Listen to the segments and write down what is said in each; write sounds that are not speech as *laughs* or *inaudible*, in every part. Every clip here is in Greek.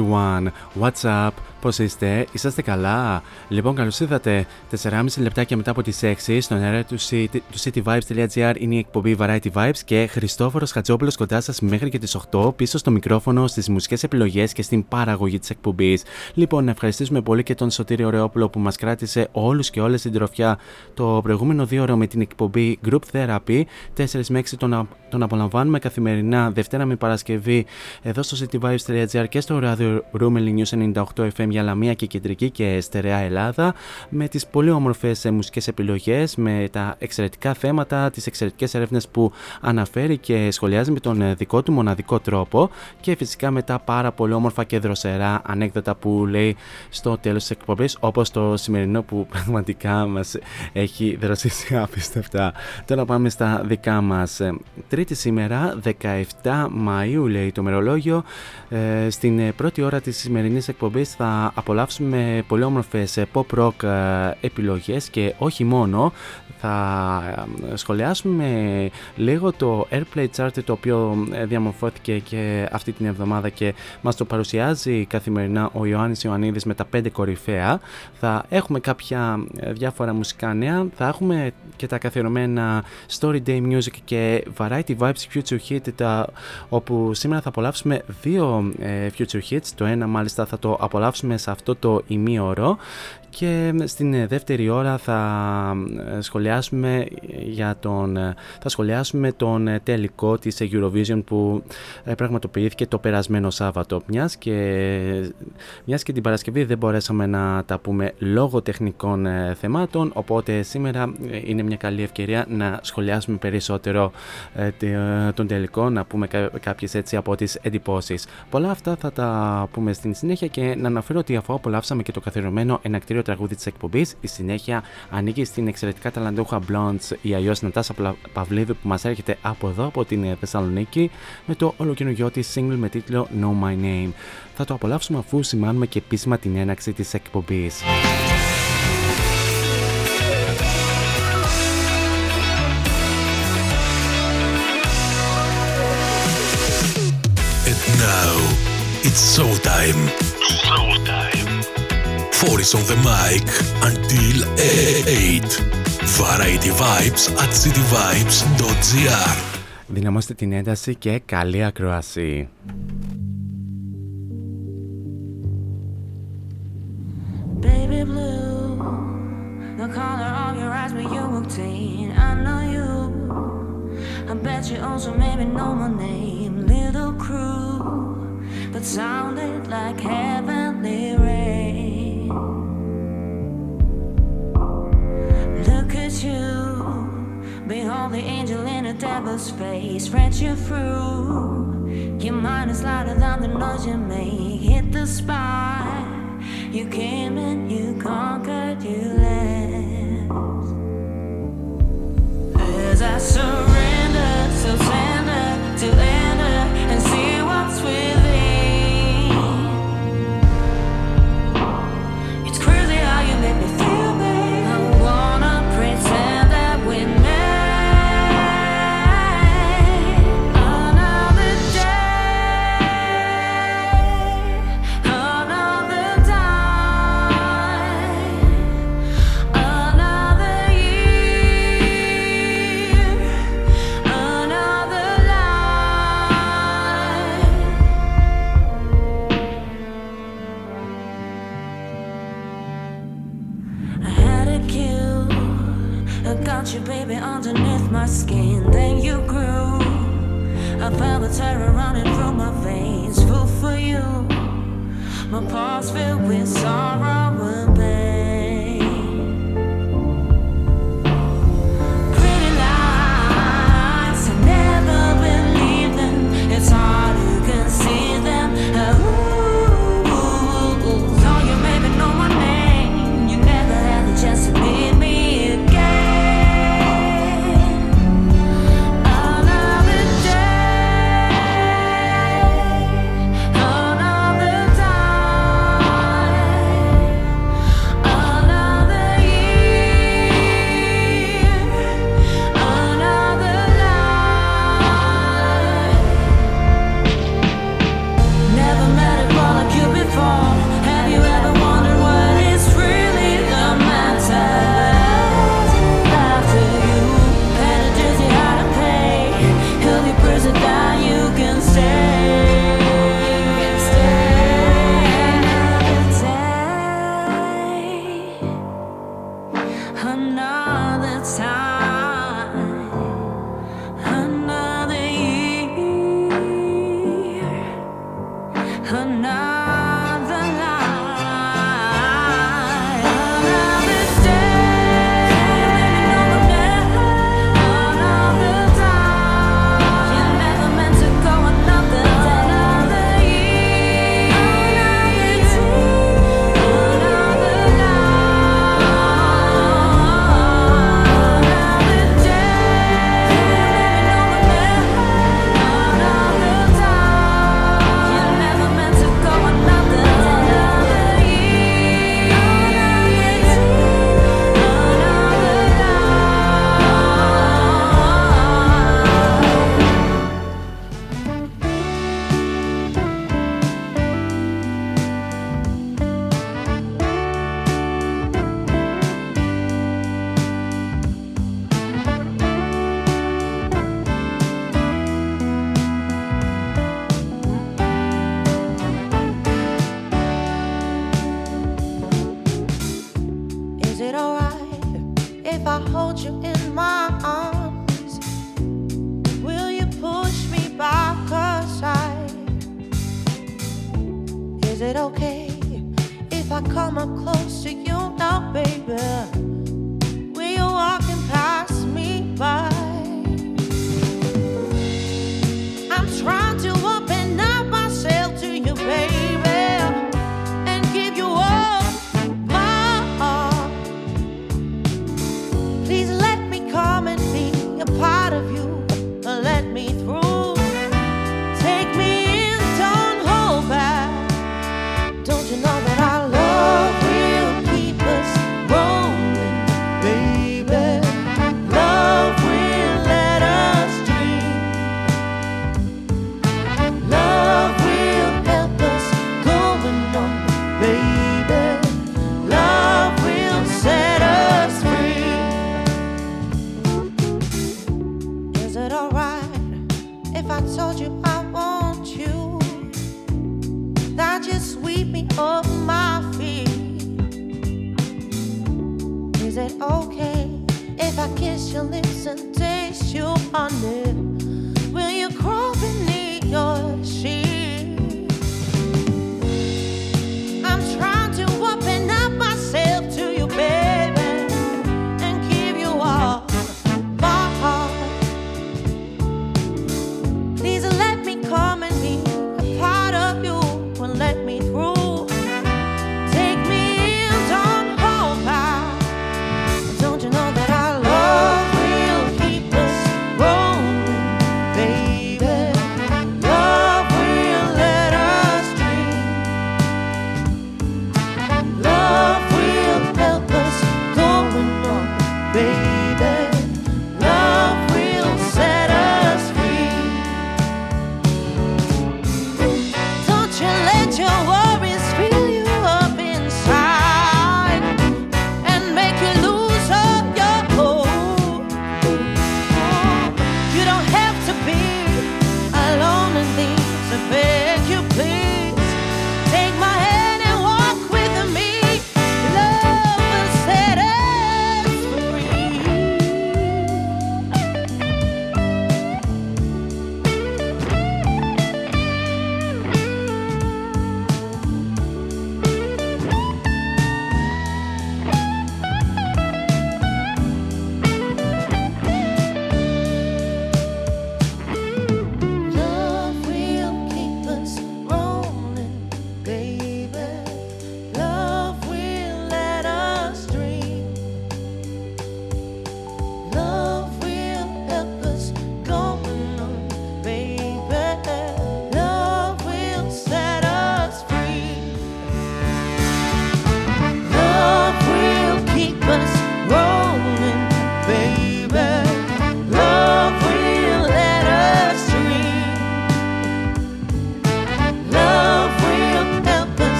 everyone. What's up? Πώς είστε, είσαστε καλά; Λοιπόν, καλώς ήρθατε. 4,5 λεπτάκια μετά από τις 6 στον αέρα του, city, του cityvibes.gr είναι η εκπομπή Variety Vibes και Χριστόφορος Χατζόπουλος κοντά σας μέχρι και τις 8 πίσω στο μικρόφωνο, στις μουσικές επιλογές και στην παραγωγή της εκπομπής. Λοιπόν, να ευχαριστήσουμε πολύ και τον Σωτήριο Ρεόπουλο που μας κράτησε όλους και όλες την τροφιά το προηγούμενο δύο ώρο με την εκπομπή Group Therapy. 4 με 6 τον, α- τον απολαμβάνουμε καθημερινά Δευτέρα με Παρασκευή εδώ στο cityvibes.gr και στο Radio Roomel News 98 FM για Λαμία και Κεντρική και Στερεά Ελλάδα με τις πολύ όμορφες ε, μουσικές επιλογές, με τα εξαιρετικά θέματα, τις εξαιρετικές έρευνες που αναφέρει και σχολιάζει με τον ε, δικό του μοναδικό τρόπο και φυσικά με τα πάρα πολύ όμορφα και δροσερά ανέκδοτα που λέει στο τέλος της εκπομπής όπως το σημερινό που πραγματικά μας έχει δροσίσει απίστευτα. Τώρα πάμε στα δικά μας. Ε, Τρίτη σήμερα, 17 Μαΐου λέει το μερολόγιο. Ε, στην ε, πρώτη ώρα της σημερινής εκπομπής θα απολαύσουμε πολύ όμορφες ε, pop rock ε, επιλογές και όχι μόνο. Θα ε, σχολιάσουμε λίγο το Airplay Chart το οποίο ε, διαμορφώθηκε και αυτή την εβδομάδα και μας το παρουσιάζει καθημερινά ο Ιωάννης Ιωαννίδης με τα 5 κορυφαία. Θα έχουμε κάποια ε, διάφορα μουσικά νέα, θα έχουμε και τα καθιερωμένα Story Day Music και Variety Vibes Future Hit τα, όπου σήμερα θα απολαύσουμε δύο ε, Future Hits, το ένα μάλιστα θα το απολαύσουμε σε αυτό το ημίωρο και στην ε, δεύτερη ώρα θα ε, σχολιάσουμε για τον, ε, θα σχολιάσουμε τον ε, τελικό της Eurovision που ε, πραγματοποιήθηκε το περασμένο Σάββατο. Μιας και, μιας και την Παρασκευή δεν μπορέσαμε να τα πούμε λόγω τεχνικών ε, θεμάτων οπότε σήμερα ε, είναι μια καλή ευκαιρία να σχολιάσουμε περισσότερο ε, τε- ε, τον τελικό να πούμε κα- κάποιες έτσι από τις εντυπώσεις. Πολλά αυτά θα τα πούμε στην συνέχεια και να αναφέρω ότι αφού απολαύσαμε και το καθιερωμένο ενακτήριο καινούριο τραγούδι της εκπομπής. Η συνέχεια ανήκει στην εξαιρετικά ταλαντούχα Blondes ή αλλιώ Νατάσα Παυλίδου που μας έρχεται από εδώ, από την Θεσσαλονίκη, με το ολοκαινούριό της single με τίτλο Know My Name. Θα το απολαύσουμε αφού σημάνουμε και επίσημα την έναξη της εκπομπής. now, it's showtime. Showtime. Four is on the mic until 8. Variety Vibes at cityvibes.gr Δυναμώστε την ένταση και καλή ακρόαση. Baby blue, the color of your eyes when you walked in. I know you. I bet you also maybe know my name, little crew. but sounded like heavenly rain. Look at you, behold the angel in a devil's face, spread you through. Your mind is louder than the noise you make. Hit the spot, you came and you conquered, you left. As I surrender, so tender to enter and see what's within. skin. Then you grew. I felt the terror running through my veins. Full for you. My pulse filled with sorrow and pain.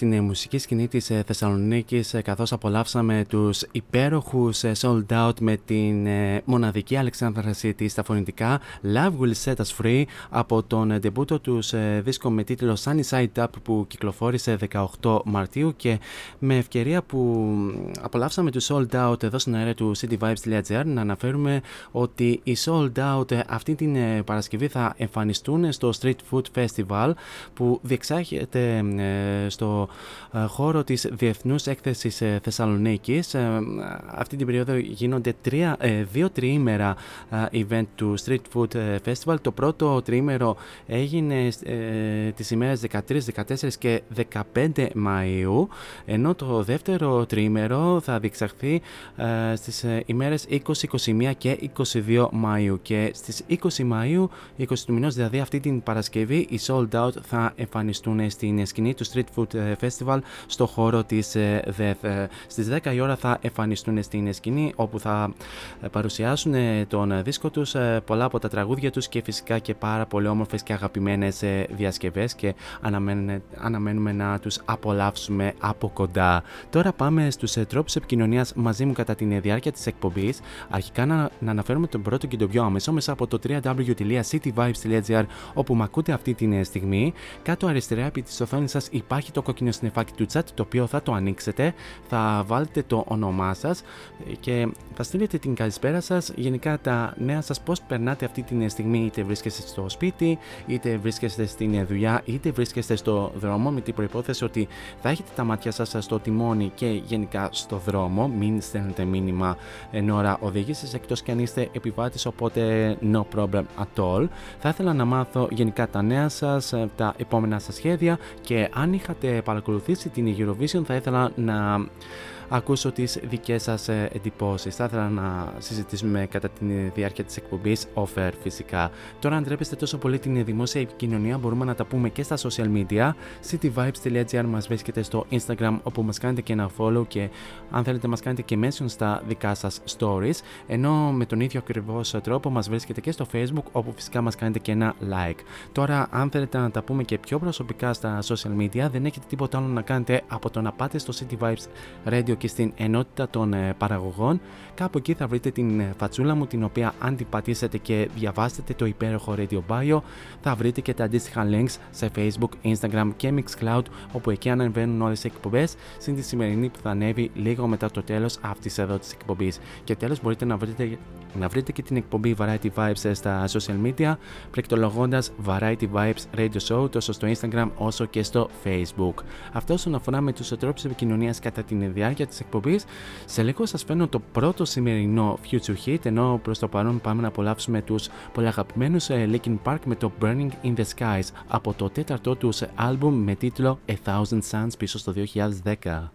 Στην μουσική σκηνή της ε, Θεσσαλονίκης ε, καθώς απολαύσαμε τους υπέροχους ε, Sold Out με την μοναδική Αλεξάνδρα City στα φωνητικά Love Will Set Us Free από τον ντεμπούτο τους δίσκο με τίτλο Sunny Side Up που κυκλοφόρησε 18 Μαρτίου και με ευκαιρία που απολαύσαμε τους Sold Out εδώ στην αέρα του cityvibes.gr να αναφέρουμε ότι οι Sold Out αυτή την Παρασκευή θα εμφανιστούν στο Street Food Festival που διεξάγεται στο ε, χώρο της Διεθνούς Έκθεσης ε, Θεσσαλονίκης. Ε, αυτή την περίοδο γίνονται τρία, δύο τριήμερα event του Street Food Festival. Το πρώτο τριήμερο έγινε τις ημέρες 13, 14 και 15 Μαΐου, ενώ το δεύτερο τριήμερο θα διεξαχθεί στις ημέρες 20, 21 και 22 Μαΐου. Και στις 20 Μαΐου, 20 του μηνός, δηλαδή αυτή την Παρασκευή, οι Sold Out θα εμφανιστούν στην σκηνή του Street Food Festival στο χώρο της ε, ΔΕΘ. Ε, στις 10 η ώρα θα εμφανιστούν στην σκηνή όπου θα ε, παρουσιάσουν τον δίσκο τους, πολλά από τα τραγούδια τους και φυσικά και πάρα πολύ όμορφες και αγαπημένες διασκευές και αναμένουμε να τους απολαύσουμε από κοντά. Τώρα πάμε στους τρόπους επικοινωνίας μαζί μου κατά τη διάρκεια της εκπομπής. Αρχικά να, να αναφέρουμε τον πρώτο και τον πιο άμεσο μέσα από το www.cityvibes.gr όπου με ακούτε αυτή τη στιγμή. Κάτω αριστερά επί της οθόνης σας υπάρχει έχει το κόκκινο συννεφάκι του chat το οποίο θα το ανοίξετε, θα βάλετε το όνομά σας και θα στείλετε την καλησπέρα σας. Γενικά τα νέα σας πώ περνάτε αυτή τη στιγμή, είτε βρίσκεστε στο σπίτι, είτε βρίσκεστε στην δουλειά, είτε βρίσκεστε στο δρόμο, με την προπόθεση ότι θα έχετε τα μάτια σας στο τιμόνι και γενικά στο δρόμο. Μην στέλνετε μήνυμα εν ώρα οδήγησης εκτός και αν είστε επιβάτης, οπότε no problem at all. Θα ήθελα να μάθω γενικά τα νέα σας, τα επόμενα σας σχέδια και αν είχατε παρακολουθήσει την Eurovision θα ήθελα να ακούσω τις δικές σας ε, εντυπώσεις. Θα ήθελα να συζητήσουμε κατά τη διάρκεια της εκπομπής offer φυσικά. Τώρα, αν τρέπεστε τόσο πολύ την δημόσια επικοινωνία, μπορούμε να τα πούμε και στα social media. cityvibes.gr μας βρίσκεται στο Instagram, όπου μας κάνετε και ένα follow και αν θέλετε, μας κάνετε και mention στα δικά σας stories. Ενώ με τον ίδιο ακριβώς τρόπο μας βρίσκεται και στο Facebook, όπου φυσικά μας κάνετε και ένα like. Τώρα, αν θέλετε να τα πούμε και πιο προσωπικά στα social media, δεν έχετε τίποτα άλλο να κάνετε από το να πάτε στο City Vibes Radio και στην ενότητα των ε, παραγωγών. Κάπου εκεί θα βρείτε την ε, φατσούλα μου, την οποία αν την πατήσετε και διαβάσετε το υπέροχο Radio Bio, θα βρείτε και τα αντίστοιχα links σε Facebook, Instagram και Mixcloud, όπου εκεί ανεβαίνουν όλες οι εκπομπές, συν τη σημερινή που θα ανέβει λίγο μετά το τέλος αυτής εδώ της εκπομπής. Και τέλος μπορείτε να βρείτε να βρείτε και την εκπομπή Variety Vibes στα social media πληκτρολογώντα Variety Vibes Radio Show τόσο στο Instagram όσο και στο Facebook. Αυτό όσον αφορά με τους τρόπου επικοινωνίας κατά τη διάρκεια της εκπομπής, σε λίγο σας φέρνω το πρώτο σημερινό Future Hit, ενώ προς το παρόν πάμε να απολαύσουμε τους πολύ αγαπημένους ε, Linkin Park με το Burning in the Skies από το τέταρτό τους άλμπουμ με τίτλο A Thousand Suns πίσω στο 2010.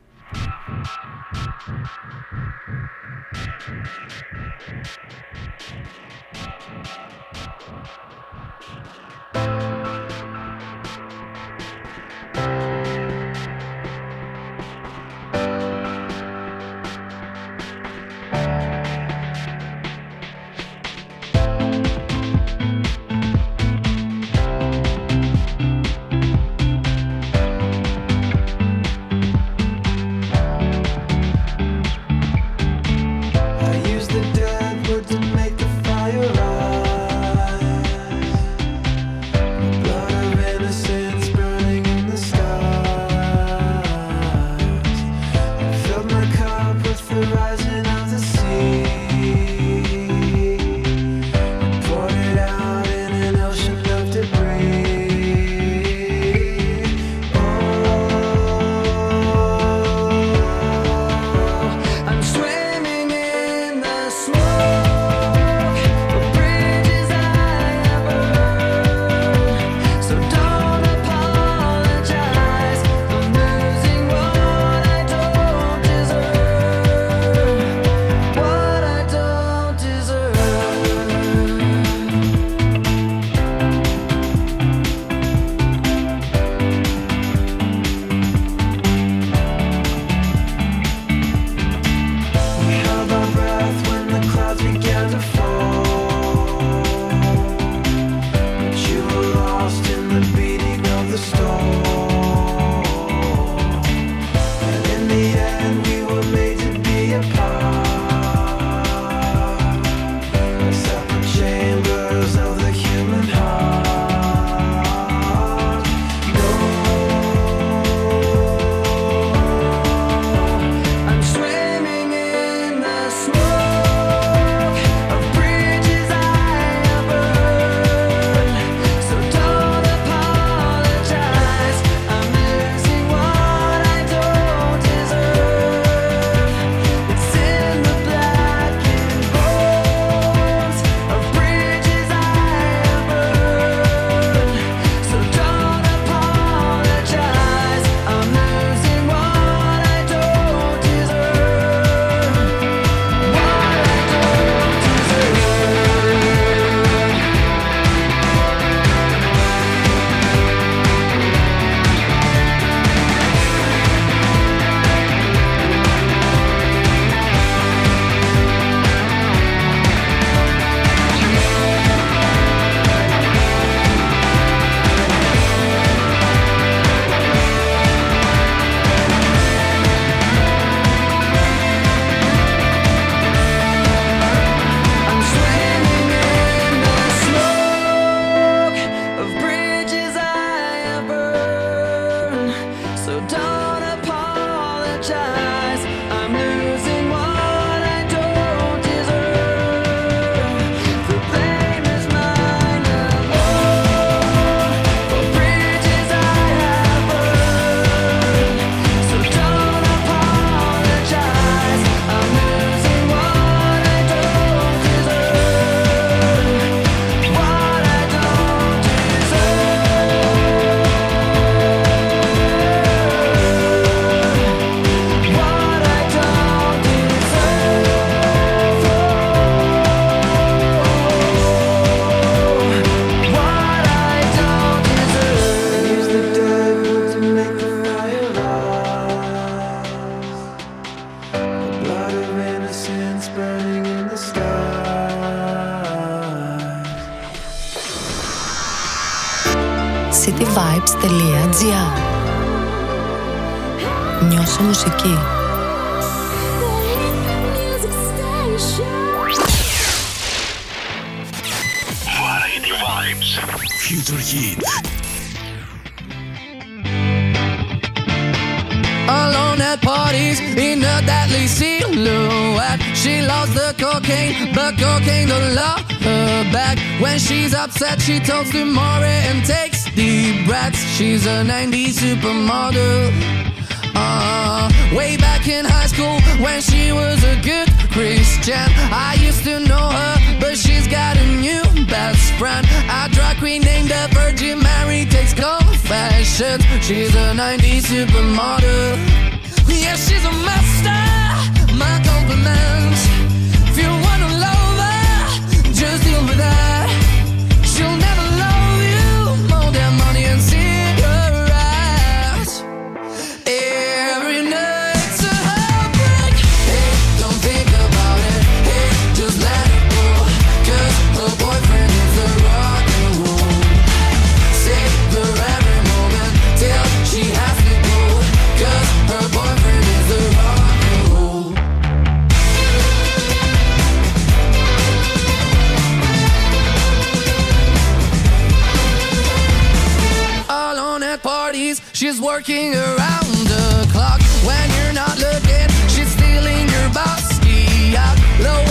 She's working around the clock when you're not looking. She's stealing your bossy out. Low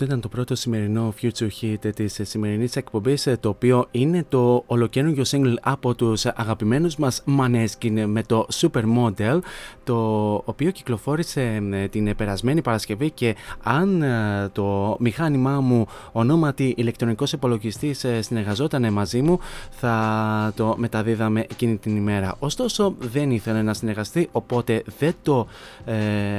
Αυτό ήταν το πρώτο σημερινό Future Hit της σημερινής εκπομπής το οποίο είναι το ολοκαίρινο single από τους αγαπημένους μας Maneskin με το Supermodel το οποίο κυκλοφόρησε ε, την περασμένη Παρασκευή και αν ε, το μηχάνημά μου ονόματι ηλεκτρονικός υπολογιστής ε, συνεργαζόταν μαζί μου θα το μεταδίδαμε εκείνη την ημέρα. Ωστόσο δεν ήθελε να συνεργαστεί οπότε δεν το ε,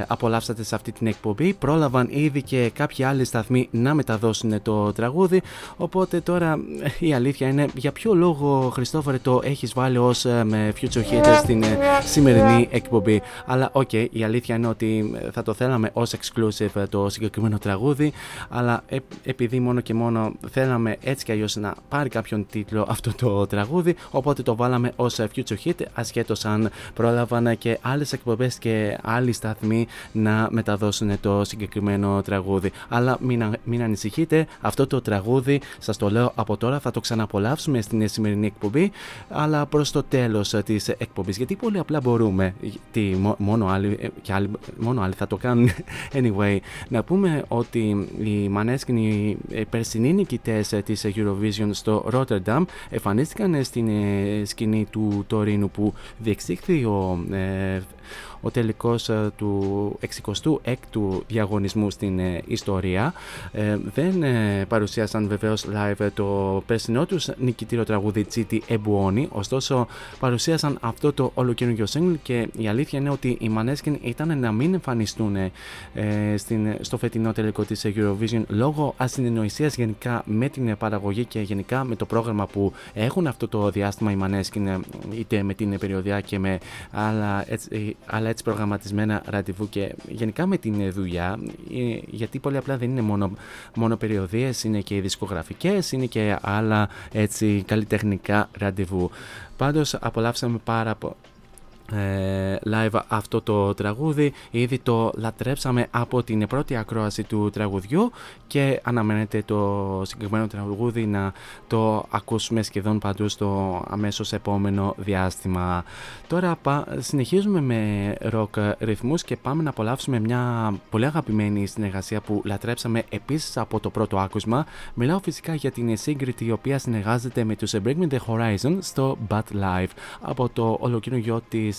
απολαύσατε σε αυτή την εκπομπή. Πρόλαβαν ήδη και κάποιοι άλλοι σταθμοί να μεταδώσουν το τραγούδι οπότε τώρα ε, η αλήθεια είναι για ποιο λόγο Χριστόφορε το έχεις βάλει ως ε, με Future Hit στην ε, σημερινή εκπομπή; Αλλά οκ, η αλήθεια είναι ότι ε, θα το θέλαμε ως exclusive ε, το συγκεκριμένο τραγούδι αλλά ε, επειδή μόνο και μόνο θέλαμε έτσι κι αλλιώς να πάρει κάποιον τίτλο αυτό το τραγούδι οπότε το βάλαμε ως ε, Future Hit ασχέτως αν πρόλαβαν και άλλες εκπομπές και άλλοι σταθμοί να μεταδώσουν το συγκεκριμένο τραγούδι. Αλλά μην, α- μην ανησυχείτε, αυτό το τραγούδι σας το λέω από τώρα θα το ξαναπολαύσουμε στην σημερινή εκπομπή αλλά προς το τέλος ε, της εκπομπής. Γιατί πολύ απλά μπορούμε τι, μο- μόνο, άλλοι, ε, και άλλοι, μόνο άλλοι θα το κάνουν. *laughs* Anyway να πούμε ότι οι Maneskin οι ε, περσινοί νικητές ε, της Eurovision στο Rotterdam εμφανίστηκαν ε, στην ε, σκηνή του Τωρίνου που διεξήχθη ο ε, ο τελικός ε, του 66ου διαγωνισμού στην ε, ιστορία. Ε, δεν ε, παρουσίασαν βεβαίως live ε, το περσινό τους νικητήριο τραγούδι Τσίτι Εμπουόνι, ωστόσο παρουσίασαν αυτό το ολοκαινούργιο single και η αλήθεια είναι ότι οι Maneskin ήταν να μην εμφανιστούν ε, στην, στο φετινό τελικό της Eurovision λόγω ασυνεννοησίας γενικά με την παραγωγή και γενικά με το πρόγραμμα που έχουν αυτό το διάστημα οι Maneskin ε, είτε με την περιοδιά και με άλλα έτσι, άλλα έτσι προγραμματισμένα ραντεβού και γενικά με την δουλειά ε, γιατί πολύ απλά δεν είναι μόνο, μόνο περιοδίες, είναι και οι δισκογραφικές, είναι και άλλα έτσι καλλιτεχνικά ραντεβού. Πάντως απολαύσαμε πάρα, ε, live αυτό το τραγούδι. Ήδη το λατρέψαμε από την πρώτη ακρόαση του τραγουδιού και αναμένεται το συγκεκριμένο τραγούδι να το ακούσουμε σχεδόν παντού στο αμέσως επόμενο διάστημα. Τώρα συνεχίζουμε με rock ρυθμούς και πάμε να απολαύσουμε μια πολύ αγαπημένη συνεργασία που λατρέψαμε επίσης από το πρώτο άκουσμα. Μιλάω φυσικά για την σύγκριτη η οποία συνεργάζεται με τους Bring The Horizon στο Bad Live. Από το ολοκίνητο της.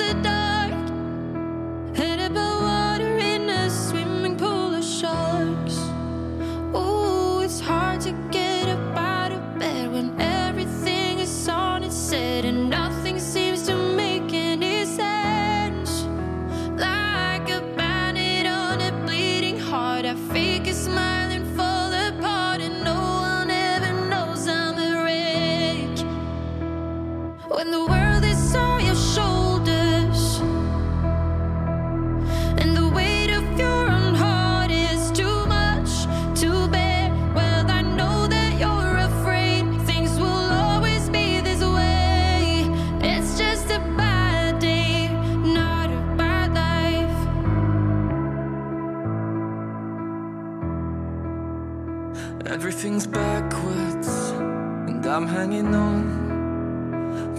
hanging on.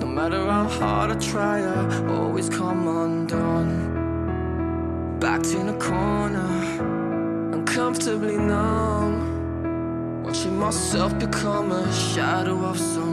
No matter how hard I try, I always come undone. Backed in a corner, uncomfortably numb. Watching myself become a shadow of someone.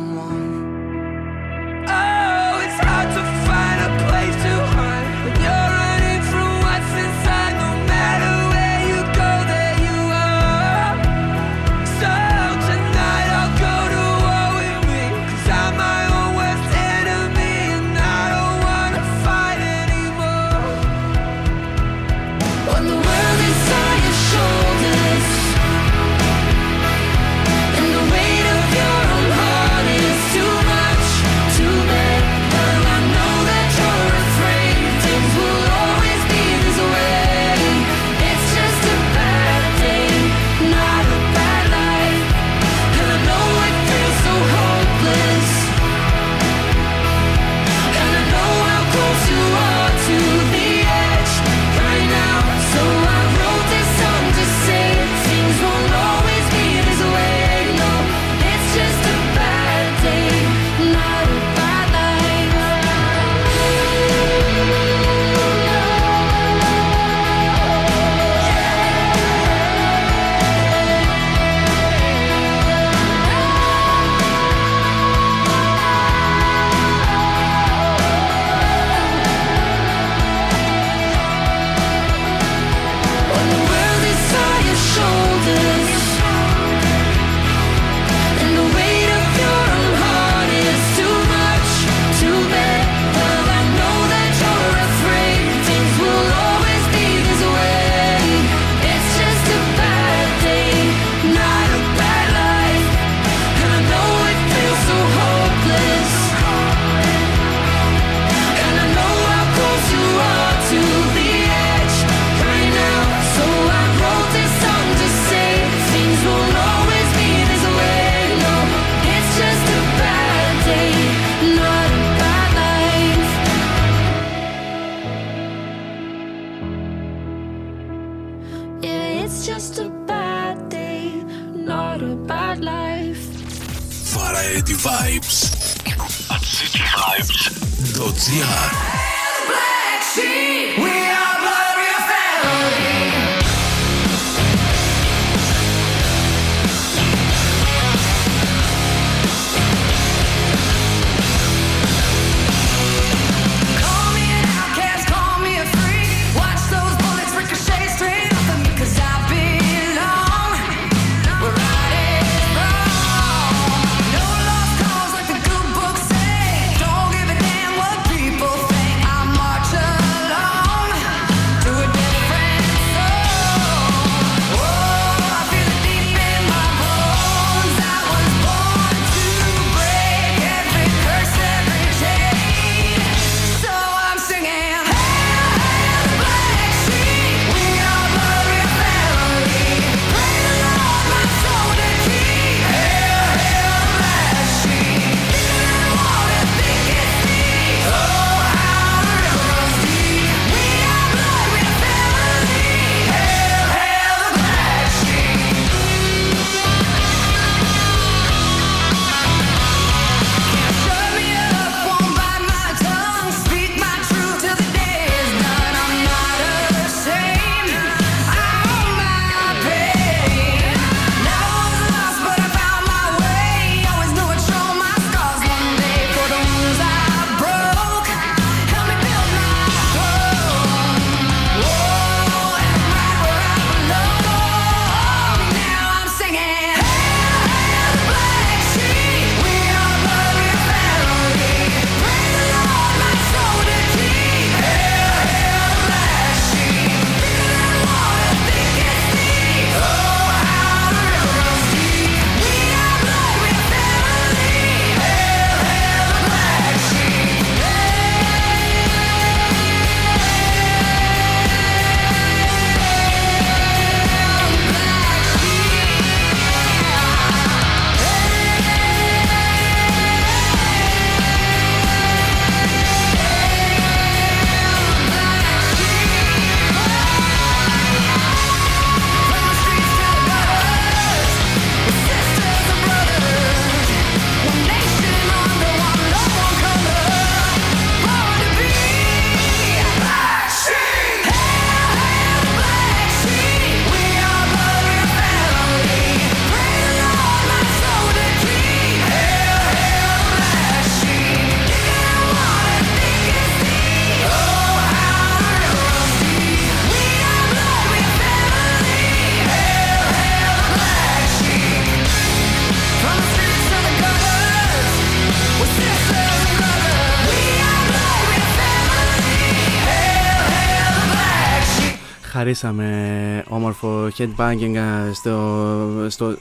Χαρίσαμε όμορφο headbanging στο, στο,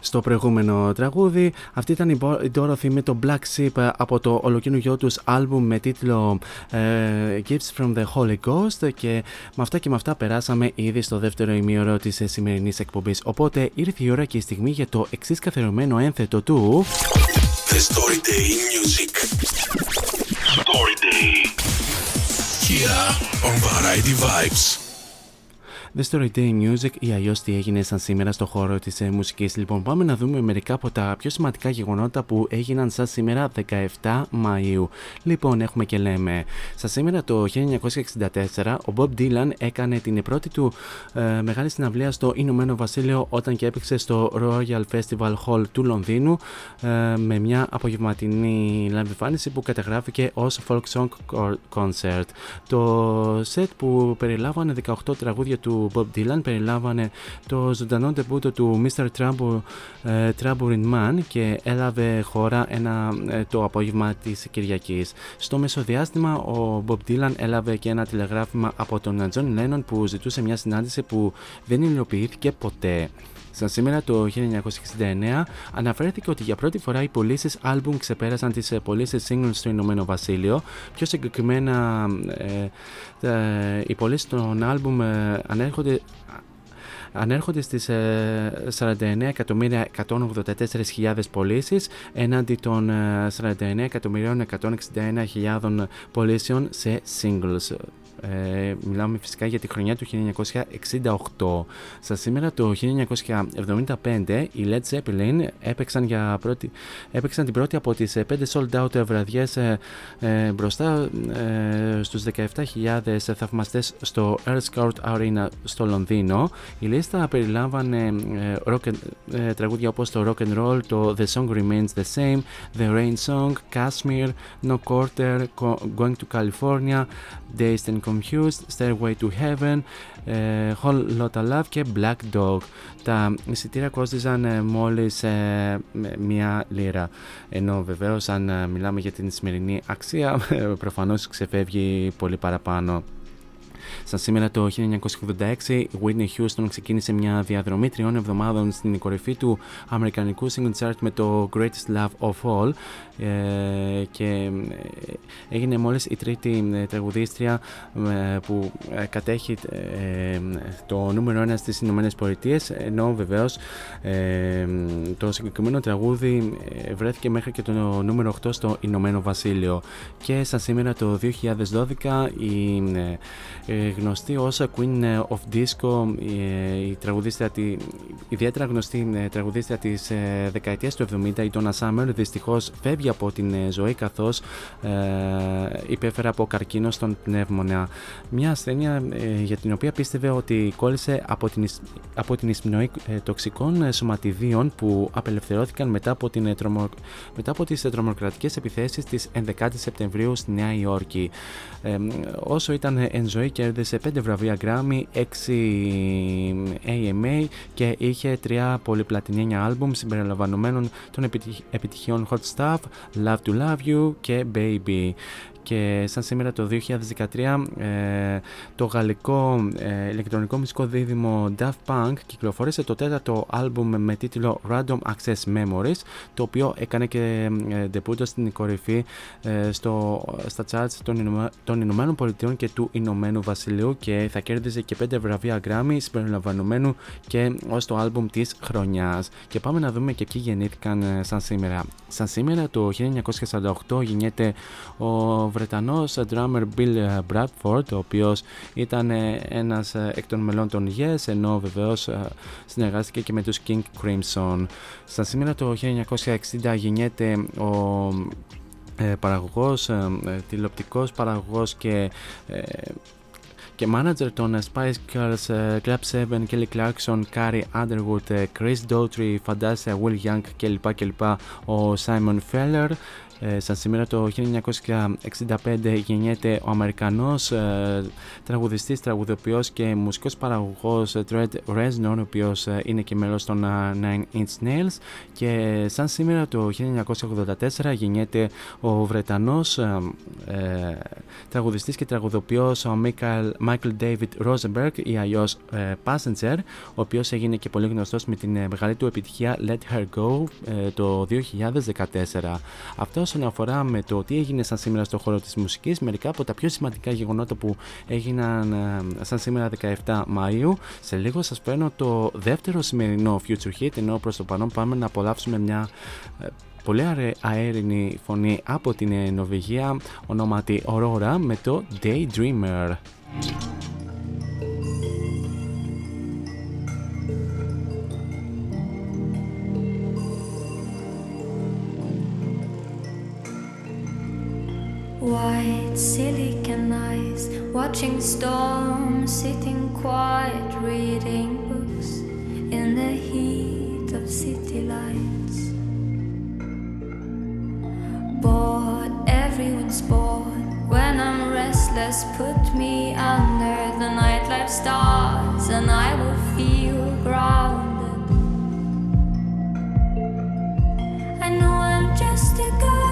στο προηγούμενο τραγούδι. Αυτή ήταν η Dorothy με το Black Sheep από το ολοκαινούργιο τους άλμπουμ με τίτλο ε, Gifts from the Holy Ghost και με αυτά και με αυτά περάσαμε ήδη στο δεύτερο ημίωρο της σημερινής εκπομπής. Οπότε ήρθε η ώρα και η στιγμή για το εξής καθερωμένο ένθετο του... The Story Day Music Story Day Here on Variety Vibes The Story Day Music ή αλλιώς τι έγινε σαν σήμερα στο χώρο της ε, μουσικής. Λοιπόν, πάμε να δούμε μερικά από τα πιο σημαντικά γεγονότα που έγιναν σαν σήμερα 17 Μαου. Λοιπόν, έχουμε και λέμε. Σαν σήμερα το 1964, ο Bob Dylan έκανε την πρώτη του ε, μεγάλη συναυλία στο Ηνωμένο Βασίλειο όταν και έπαιξε στο Royal Festival Hall του Λονδίνου ε, με μια απογευματινή live εμφάνιση που καταγράφηκε ως folk song concert. Το set που περιλάμβανε 18 τραγούδια του Bob Dylan περιλάμβανε το ζωντανό τεμπούτο του Mr. Trouble, ε, Trouble Man και έλαβε χώρα ένα, ε, το απόγευμα της Κυριακής. Στο μεσοδιάστημα ο Bob Dylan έλαβε και ένα τηλεγράφημα από τον John Lennon που ζητούσε μια συνάντηση που δεν υλοποιήθηκε ποτέ. Σαν σήμερα το 1969 αναφέρθηκε ότι για πρώτη φορά οι πωλήσεις άλμπουμ ξεπέρασαν τις ε, πωλήσεις singles στο Ηνωμένο Βασίλειο. Πιο συγκεκριμένα ε, ε, οι πωλήσεις των άλμπουμ ε, ανέρχονται ανέρχονται στις 49.184.000 πωλήσεις έναντι των 49.161.000 πωλήσεων σε singles. Ε, μιλάμε φυσικά για τη χρονιά του 1968. Στα σήμερα το 1975 οι Led Zeppelin έπαιξαν, για πρώτη, έπαιξαν την πρώτη από τις 5 sold out βραδιές ε, ε, μπροστά ε, στους 17.000 θαυμαστές στο Earth Arena στο Λονδίνο. Η λίστα περιλάμβανε ε, rock, ε, τραγούδια όπως το Rock and Roll, το The Song Remains the Same, The Rain Song, Kashmir, No Quarter, Going to California, Dazed and Confused, Stairway to Heaven, ε, Whole Lotta Love και Black Dog. Τα εισιτήρια κόστιζαν ε, μόλις ε, μία λίρα. Ενώ βεβαίως αν μιλάμε για την σημερινή αξία προφανώς ξεφεύγει πολύ παραπάνω. Σαν σήμερα το 1986, η Whitney Houston ξεκίνησε μια διαδρομή τριών εβδομάδων στην κορυφή του Αμερικανικού Single Chart με το Greatest Love of All. Ε, και ε, έγινε μόλις η τρίτη ε, τραγουδίστρια που κατέχει το νούμερο ένα στις Ηνωμένες Πολιτείες. Ενώ βεβαίως το συγκεκριμένο τραγούδι βρέθηκε μέχρι και το νούμερο 8 στο Ηνωμένο Βασίλειο. Και σαν σήμερα το 2012 η γνωστή ως Queen of Disco η τραγουδίστρια, ιδιαίτερα γνωστή τραγουδίστρια της δεκαετίας του 70 η Donna Summer δυστυχώς φεύγει από την ε, ζωή καθώς ε, υπέφερε από καρκίνο στον πνεύμονα. Μια ασθένεια ε, για την οποία πίστευε ότι κόλλησε από την, από την εισπνοή ε, τοξικών σωματιδίων που απελευθερώθηκαν μετά από, την, τρομο, μετά από τις τρομοκρατικές επιθέσεις της 11 Σεπτεμβρίου στη Νέα Υόρκη. όσο ήταν εν ζωή κέρδισε 5 βραβεία Grammy, 6 AMA και είχε 3 πολυπλατινένια άλμπουμ συμπεριλαμβανομένων των επιτυχιών Hot Stuff, Love to Love You και Baby και σαν σήμερα το 2013 ε, το γαλλικό ε, ηλεκτρονικό μουσικό δίδυμο Daft Punk κυκλοφόρησε το τέταρτο άλμπουμ με τίτλο Random Access Memories το οποίο έκανε και ε, ντεπούτο στην κορυφή ε, στο, στα charts των, Ηνωμα, των Ηνωμένων Πολιτειών και του Ηνωμένου Βασιλείου και θα κέρδιζε και πέντε βραβεία Grammy συμπεριλαμβανομένου και ως το άλμπουμ της χρονιάς. Και πάμε να δούμε και ποιοι γεννήθηκαν ε, σαν σήμερα. Σαν σήμερα το 1948 γεννιέται ο Βρετανός drummer Bill Bradford, ο οποίος ήταν ένας εκ των μελών των Yes, ενώ βεβαίως ε, συνεργάστηκε και με τους King Crimson. Στα σήμερα το 1960 γεννιέται ο ε, παραγωγός, ε, τηλεοπτικός παραγωγός και και manager των Spice Girls, Club 7, Kelly Clarkson, Carrie Underwood, Chris Daughtry, Fantasia, Will Young κλπ. κλπ. ο Simon Feller ε, σαν σήμερα το 1965 γεννιέται ο Αμερικανός ε, τραγουδιστής, τραγουδοποιός και μουσικός παραγωγός ε, Fred Reznor, ο οποίος ε, είναι και μέλος των Nine Inch Nails και σαν σήμερα το 1984 γεννιέται ο Βρετανός ε, τραγουδιστής και τραγουδοποιός ο Michael, Michael David Rosenberg ή αλλιώς Passenger, ο οποίος έγινε και πολύ γνωστός με την μεγάλη του επιτυχία Let Her Go το 2014. Αυτός όσον αφορά με το τι έγινε σαν σήμερα στο χώρο της μουσικής, μερικά από τα πιο σημαντικά γεγονότα που έγιναν ε, σαν σήμερα 17 Μαΐου. Σε λίγο σας παίρνω το δεύτερο σημερινό Future Hit, ενώ προς το παρόν πάμε να απολαύσουμε μια ε, πολύ αέρινη φωνή από την Νορβηγία ονόματι Aurora με το Daydreamer. White silicon eyes, watching storms, sitting quiet, reading books in the heat of city lights. Bored, everyone's bored. When I'm restless, put me under the nightlife stars, and I will feel grounded. I know I'm just a girl.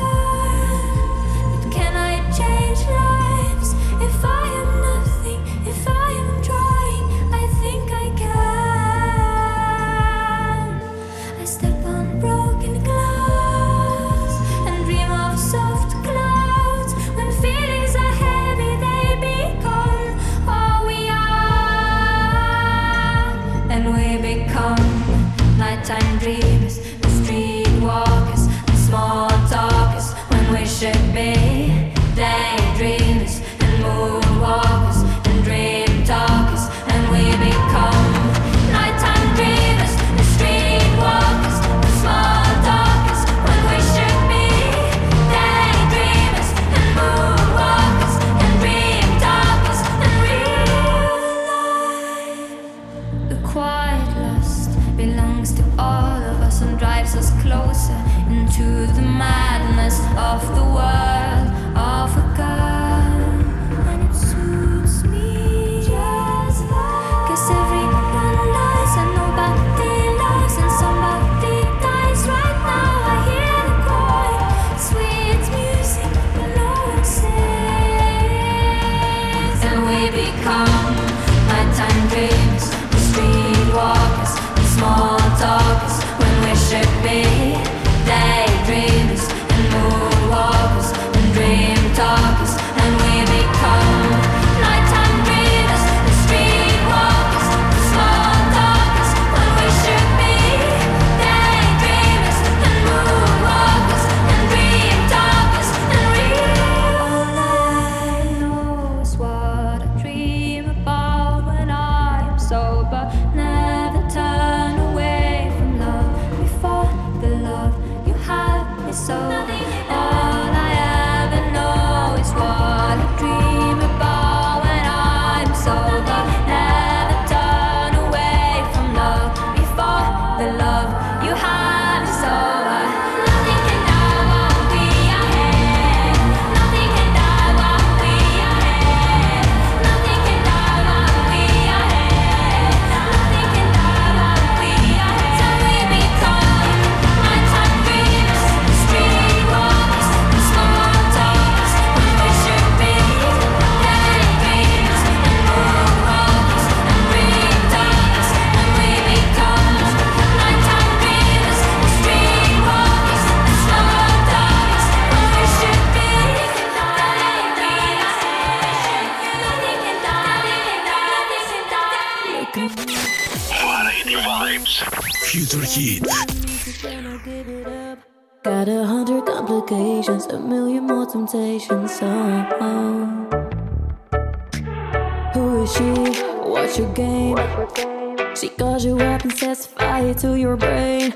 your brain.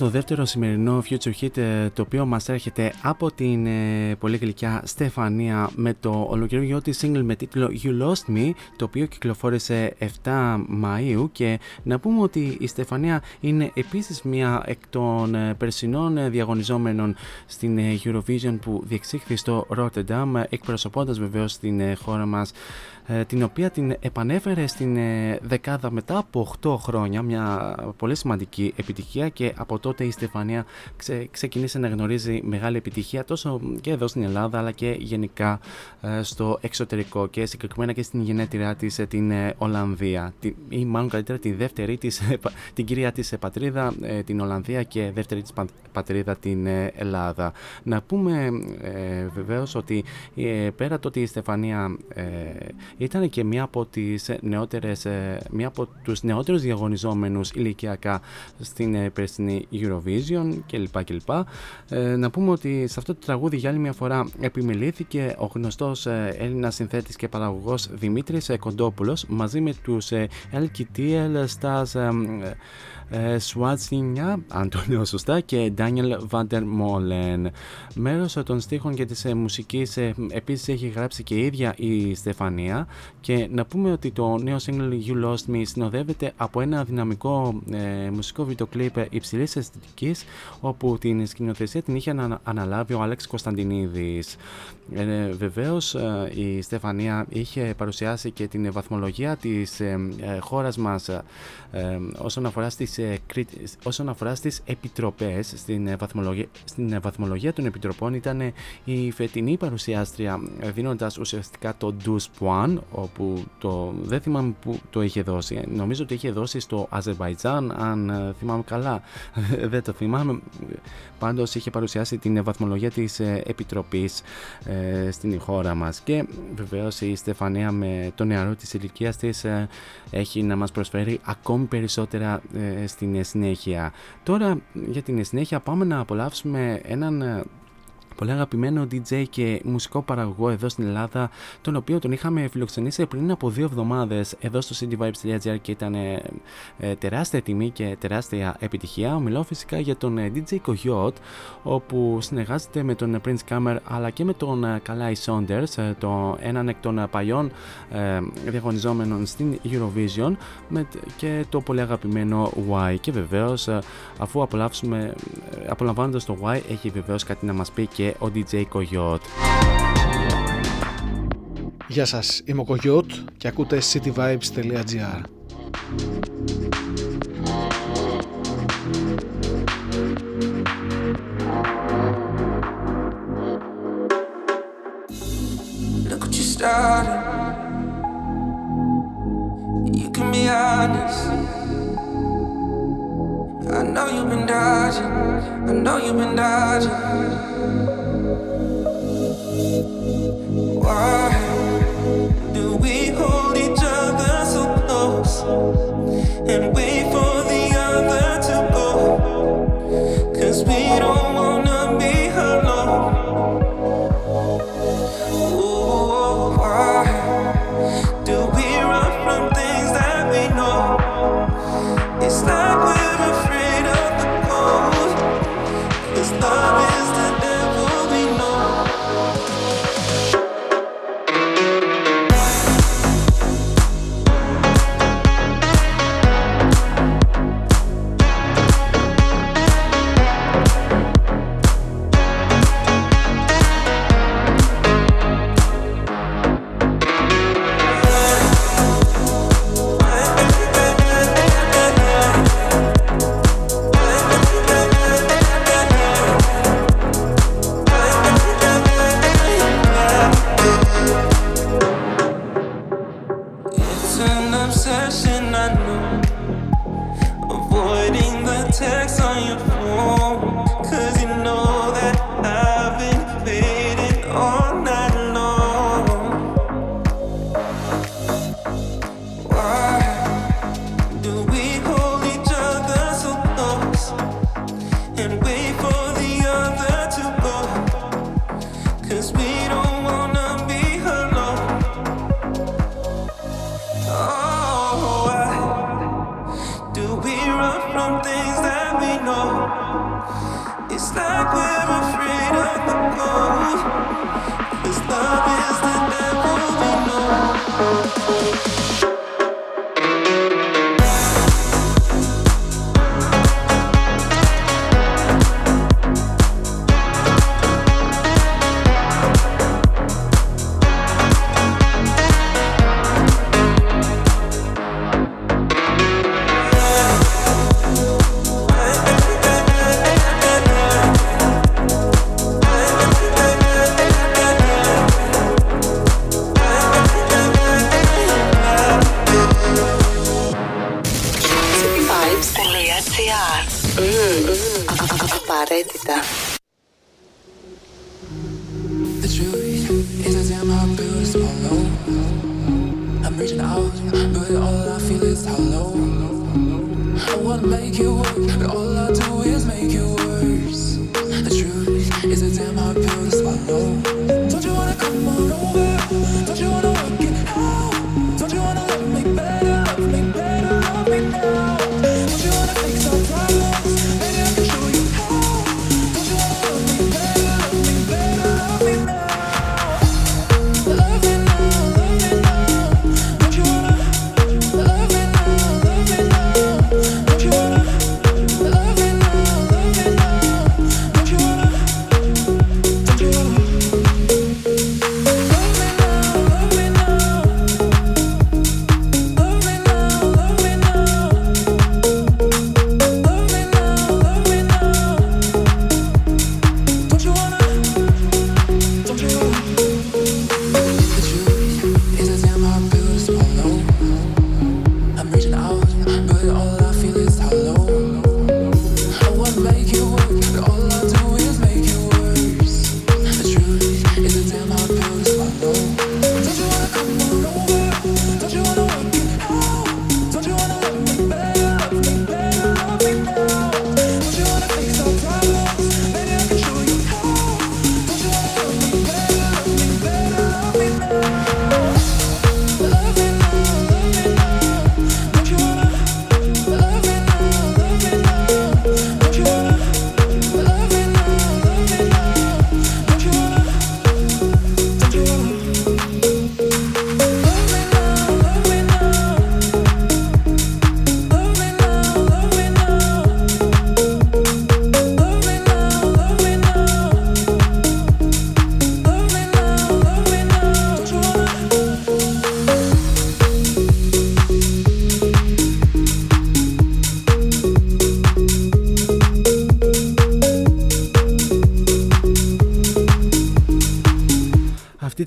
Το δεύτερο σημερινό Future Hit ε, το οποίο μας έρχεται από την ε, πολύ γλυκιά Στεφανία με το ολοκληρωτικό της single με τίτλο You Lost Me το οποίο κυκλοφόρησε 7 Μαΐου. Και να πούμε ότι η Στεφανία είναι επίσης μία εκ των ε, περσινών ε, διαγωνιζόμενων στην ε, Eurovision που διεξήχθη στο Rotterdam ε, εκπροσωπώντας βεβαίως την ε, χώρα μας ε, την οποία την επανέφερε στην ε, δεκάδα μετά από 8 χρόνια, μια πολύ σημαντική επιτυχία και από τότε η Στεφανία ξε, ξεκίνησε να γνωρίζει μεγάλη επιτυχία τόσο και εδώ στην Ελλάδα αλλά και γενικά ε, στο εξωτερικό και συγκεκριμένα και στην γενέτειρά της ε, την ε, Ολλανδία τη, ή μάλλον καλύτερα τη δεύτερη της, ε, πα- την κυρία της ε, πατρίδα ε, την Ολλανδία και δεύτερη της πα- πατρίδα την ε, Ελλάδα. Να πούμε ε, βεβαίως ότι ε, πέρα το ότι η Στεφανία ε, ήταν και μία από τις νεότερες, ε, μία από τους νεότερους διαγωνιζόμενους ηλικιακά στην ε, περσινή Eurovision κλπ. κλπ. Ε, να πούμε ότι σε αυτό το τραγούδι για άλλη μια φορά επιμελήθηκε ο γνωστός ε, Έλληνας συνθέτης και παραγωγός Δημήτρης ε, Κοντόπουλος μαζί με τους ε, LKTL Stars ε, ε, Σουάτσινια, αν το λέω σωστά, και Daniel Van Molen. Μέρος ε, των στίχων και της ε, μουσικής ε, επίσης έχει γράψει και η ίδια η Στεφανία και να πούμε ότι το νέο single You Lost Me συνοδεύεται από ένα δυναμικό ε, μουσικό βίντεο κλιπ υψηλής αισθητικής όπου την σκηνοθεσία την είχε ανα- αναλάβει ο Άλεξ Κωνσταντινίδης. Ε, βεβαίως ε, η Στεφανία είχε παρουσιάσει και την βαθμολογία της ε, ε, χώρας μας ε, ε, όσον αφορά στις, ε, κρι- όσον αφορά στις επιτροπές στην, ε, βαθμολογία, στην ε, βαθμολογία των επιτροπών ήταν ε, η φετινή παρουσιάστρια ε, δίνοντας ουσιαστικά το Douze Point όπου το, δεν θυμάμαι που το είχε δώσει. Ε, νομίζω ότι είχε δώσει στο Αζερβαϊτζάν αν ε, θυμάμαι καλά. *laughs* Δεν το θυμάμαι πάντως είχε παρουσιάσει την ε, βαθμολογία της ε, επιτροπής ε, στην χώρα μας και βεβαίως η Στεφανία με το νεαρό της ηλικίας της ε, έχει να μας προσφέρει ακόμη περισσότερα ε, στην ε, συνέχεια. Τώρα για την συνέχεια πάμε να απολαύσουμε έναν ε, πολύ αγαπημένο DJ και μουσικό παραγωγό εδώ στην Ελλάδα, τον οποίο τον είχαμε φιλοξενήσει πριν από δύο εβδομάδες εδώ στο cityvibes.gr και ήταν ε, ε, τεράστια τιμή και τεράστια επιτυχία. Μιλάω φυσικά για τον ε, DJ Coyote, όπου συνεργάζεται με τον Prince Cammer αλλά και με τον ε, Kalai Saunders, ε, το, έναν εκ των ε, παλιών ε, διαγωνιζόμενων στην Eurovision με, τ- και το πολύ αγαπημένο Y. Και βεβαίως ε, αφού απολαύσουμε, ε, απολαμβάνοντας το Y έχει βεβαίως κάτι να μας πει και ο DJ Coyote. Γεια σας, είμαι ο Coyote και ακούτε cityvibes.gr Look what you started You can be honest I know you've been dodging I know you've been dodging Why do we hold each other so close and we?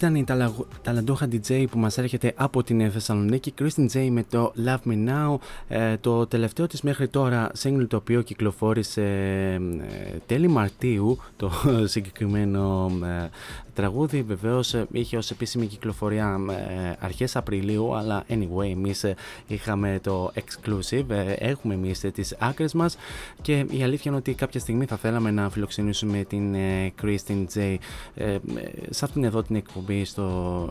Ήταν η ταλαγ- ταλαντούχα DJ που μας έρχεται από την Θεσσαλονίκη, Kristen J με το Love Me Now, ε, το τελευταίο της μέχρι τώρα single το οποίο κυκλοφόρησε ε, τέλη Μαρτίου, το *laughs* συγκεκριμένο ε, τραγούδι βεβαίως ε, είχε ως επίσημη κυκλοφορία ε, αρχές Απριλίου, αλλά anyway εμείς ε, είχαμε το exclusive, ε, έχουμε εμείς ε, τις άκρες μας και η αλήθεια είναι ότι κάποια στιγμή θα θέλαμε να φιλοξενήσουμε την ε, Kristen J ε, ε, σε αυτήν εδώ την εκπομπή στο,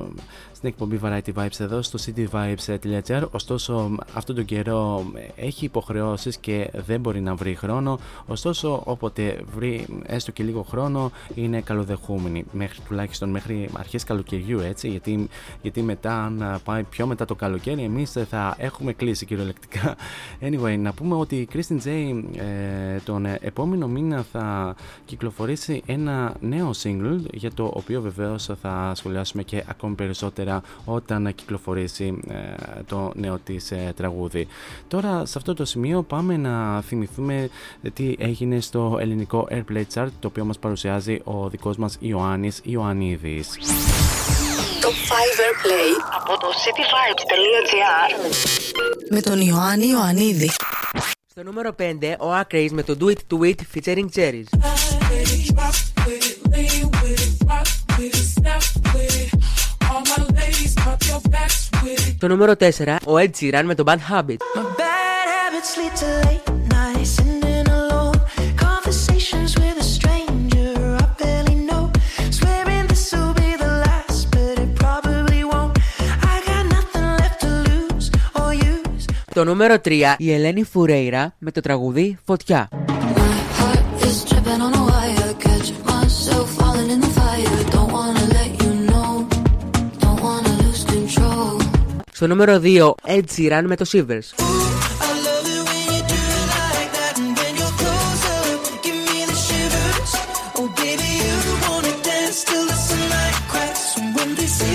στην εκπομπή Variety Vibes εδώ στο cityvibes.gr ωστόσο αυτόν τον καιρό έχει υποχρεώσεις και δεν μπορεί να βρει χρόνο. Ωστόσο όποτε βρει έστω και λίγο χρόνο είναι καλοδεχούμενη. Μέχρι τουλάχιστον μέχρι αρχές καλοκαιριού έτσι γιατί, γιατί μετά αν πάει πιο μετά το καλοκαίρι εμείς θα έχουμε κλείσει κυριολεκτικά. Anyway να πούμε ότι η Kristen J ε, τον επόμενο μήνα θα κυκλοφορήσει ένα νέο single για το οποίο βεβαίως θα σχολιάσουμε και ακόμη περισσότερα όταν κυκλοφορήσει ε, το νέο της ε, τραγούδι. Τώρα σε αυτό το σημείο πάμε να θυμηθούμε τι έγινε στο ελληνικό Airplay Chart το οποίο μας παρουσιάζει ο δικός μας Ιωάννης Ιωαννίδης. Το 5 Airplay από το cityvibes.gr Με τον Ιωάννη Ιωαννίδη. Στο νούμερο 5, ο Acraze με το Do It To It featuring Cherries. Το νούμερο 4, ο Ed Sheeran με το Bad Habit. Το νούμερο 3, η Ελένη Φουρέιρα με το τραγουδί Φωτιά.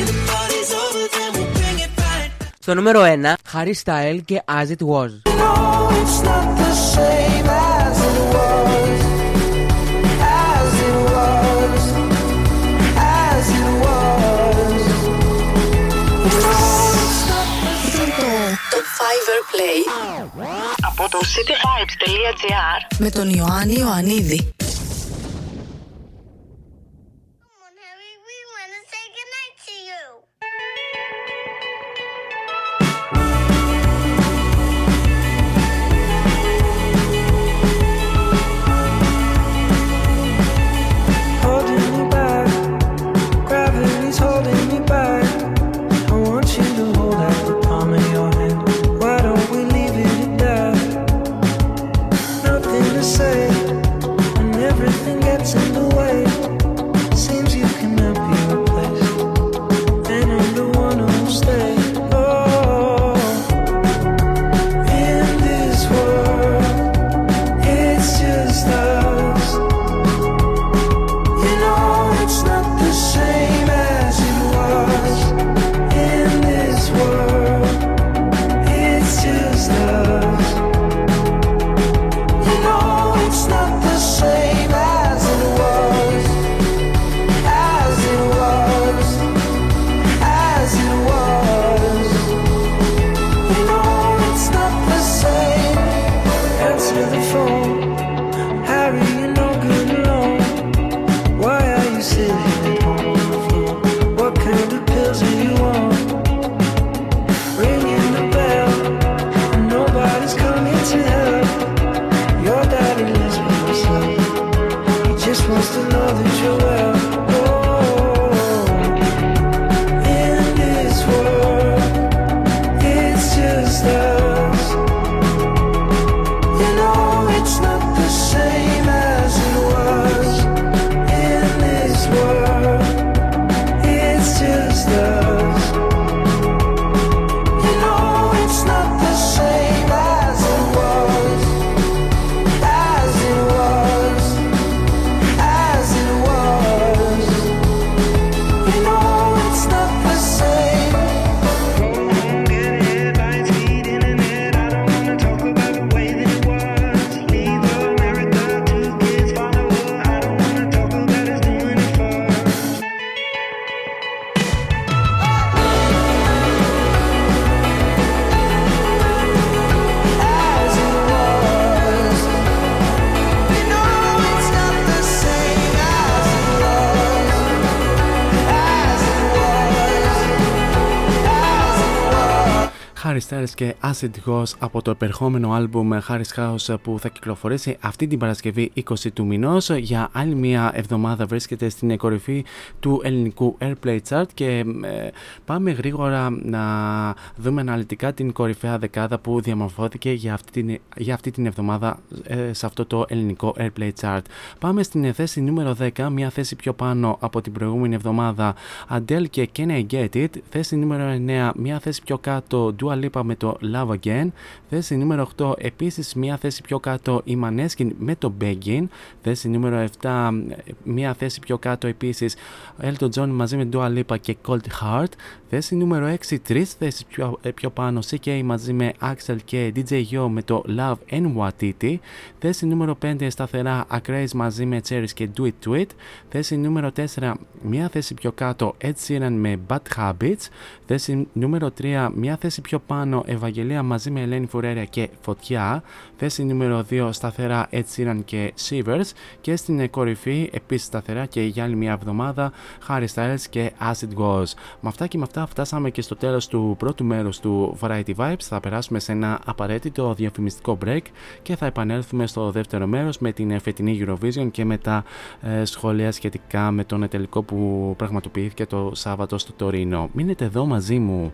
The party's over, then we'll bring it back. Στο νούμερο 1, Harry Style και As It Was. No, 5 Airplay από το cityvibes.gr Με τον Ιωάννη Ιωαννίδη. Styles και Acid Ghost από το επερχόμενο άλμπουμ Harris House που θα κυκλοφορήσει αυτή την Παρασκευή 20 του μηνός. Για άλλη μία εβδομάδα βρίσκεται στην κορυφή του ελληνικού Airplay Chart και ε, πάμε γρήγορα να δούμε αναλυτικά την κορυφαία δεκάδα που διαμορφώθηκε για αυτή την, για αυτή την εβδομάδα ε, σε αυτό το ελληνικό Airplay Chart. Πάμε στην θέση νούμερο 10, μία θέση πιο πάνω από την προηγούμενη εβδομάδα Adele και Can I Get It. Θέση νούμερο 9, μία θέση πιο κάτω Dua Lipa με το Love Again. Θέση νούμερο 8, επίσης μία θέση πιο κάτω η Maneskin με το Begging. Θέση νούμερο 7, μία θέση πιο κάτω επίσης Elton John μαζί με Dua Lipa και Cold Heart. Θέση νούμερο 6, τρεις θέσεις πιο, ε, πιο πάνω CK μαζί με Axel και DJ Yo με το Love and Watiti. Θέση νούμερο 5, σταθερά Acraze μαζί με Cherries και Do It To It. Θέση νούμερο 4, μία θέση πιο κάτω Ed Sheeran με Bad Habits. Θέση νούμερο 3, μία θέση πιο πάνω Ευαγγελία μαζί με Ελένη Φουρέρια και Φωτιά. Θέση νούμερο 2, σταθερά Ed Sheeran και Shivers. Και στην κορυφή, επίσης σταθερά και για άλλη μια εβδομάδα, Harry Styles και Acid Goes. Με αυτά και με αυτά φτάσαμε και στο τέλος του πρώτου μέρους του Variety Vibes. Θα περάσουμε σε ένα απαραίτητο διαφημιστικό break και θα επανέλθουμε στο δεύτερο μέρος με την φετινή Eurovision και με τα ε, σχόλια σχετικά με τον τελικό που πραγματοποιήθηκε το Σάββατο στο Τωρίνο. Μείνετε εδώ μαζί μου.